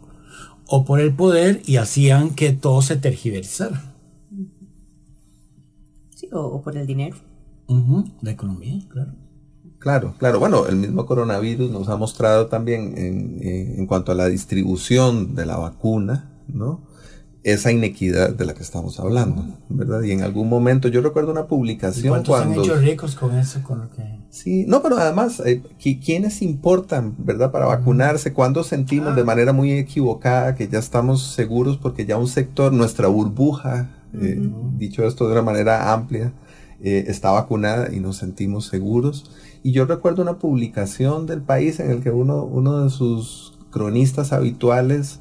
o por el poder y hacían que todo se tergiversara. Sí, o, por el dinero. La economía, claro. Claro, claro. Bueno, el mismo coronavirus nos ha mostrado también en, en, cuanto a la distribución de la vacuna, ¿no? Esa inequidad de la que estamos hablando, ¿verdad? Y en algún momento, yo recuerdo una publicación ¿Cuántos cuando... han hecho ricos con eso? Con lo que... Sí, no, pero además, eh, ¿quiénes importan, verdad, para vacunarse? Cuando sentimos de manera muy equivocada que ya estamos seguros porque ya un sector, nuestra burbuja, eh, dicho esto de una manera amplia, eh, está vacunada y nos sentimos seguros? Y yo recuerdo una publicación del país en el que uno, uno de sus cronistas habituales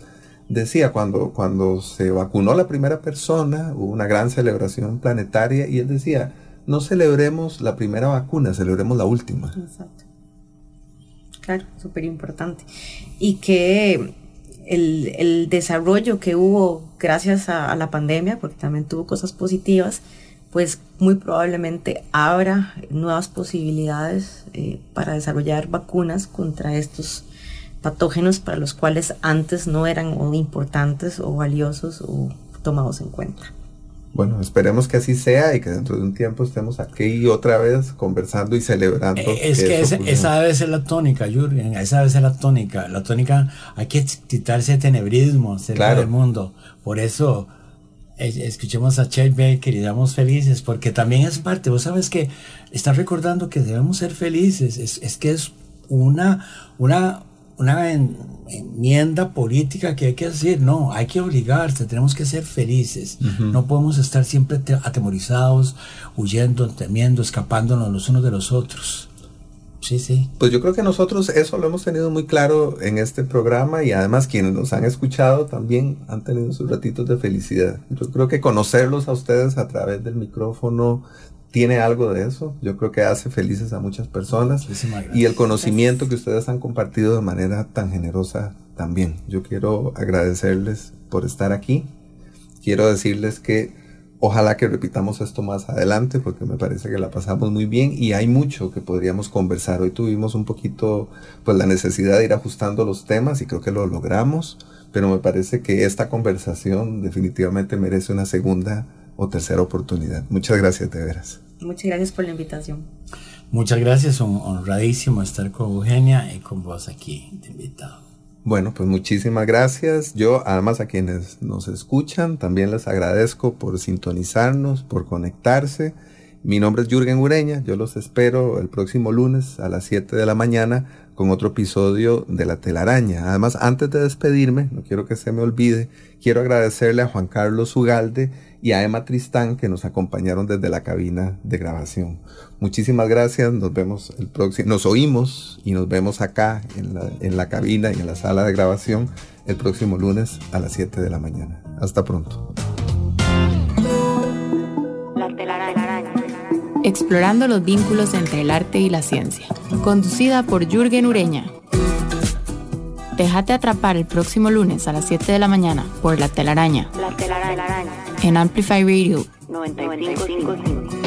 decía, cuando, cuando se vacunó la primera persona, hubo una gran celebración planetaria y él decía, no celebremos la primera vacuna, celebremos la última. Claro, súper importante. Y que el, desarrollo que hubo gracias a la pandemia, porque también tuvo cosas positivas, pues muy probablemente abra nuevas posibilidades eh, para desarrollar vacunas contra estos patógenos para los cuales antes no eran importantes o valiosos o tomados en cuenta. Bueno, esperemos que así sea y que dentro de un tiempo estemos aquí otra vez conversando y celebrando. Eh, es que, esa debe ser la tónica, Jürgen, esa debe ser la tónica. La tónica, hay que quitarse tenebrismo cerca del mundo. Por eso escuchemos a Chet Baker y damos felices, porque también es parte, vos sabes que está recordando que debemos ser felices, es, que es una, una, una enmienda política que hay que decir, no, hay que obligarse, tenemos que ser felices, no podemos estar siempre atemorizados, huyendo, temiendo, escapándonos los unos de los otros. Sí, sí. Pues yo creo que nosotros eso lo hemos tenido muy claro en este programa y además quienes nos han escuchado también han tenido sus ratitos de felicidad. Yo creo que conocerlos a ustedes a través del micrófono tiene algo de eso. Yo creo que hace felices a muchas personas y el conocimiento que ustedes han compartido de manera tan generosa también. Yo quiero agradecerles por estar aquí. Quiero decirles que Ojalá que repitamos esto más adelante porque me parece que la pasamos muy bien y hay mucho que podríamos conversar. Hoy tuvimos un poquito pues la necesidad de ir ajustando los temas y creo que lo logramos, pero me parece que esta conversación definitivamente merece una segunda o tercera oportunidad. Muchas gracias de veras. Muchas gracias por la invitación. Muchas gracias, honradísimo estar con Eugenia y con vos aquí de invitado. Bueno, pues muchísimas gracias. Yo, además a quienes nos escuchan, también les agradezco por sintonizarnos, por conectarse. Mi nombre es Jürgen Ureña. Yo los espero el próximo lunes a las 7 de la mañana con otro episodio de La Telaraña. Además, antes de despedirme, no quiero que se me olvide, quiero agradecerle a Juan Carlos Ugalde y a Emma Tristán que nos acompañaron desde la cabina de grabación. Muchísimas gracias, nos vemos el próximo, nos oímos y nos vemos acá en la, en la cabina y en la sala de grabación el próximo lunes a las 7 de la mañana. Hasta pronto. Explorando los vínculos entre el arte y la ciencia, conducida por Jürgen Ureña. Déjate atrapar el próximo lunes a las 7 de la mañana por La Telaraña. La Telaraña. En Amplify Radio 95.5.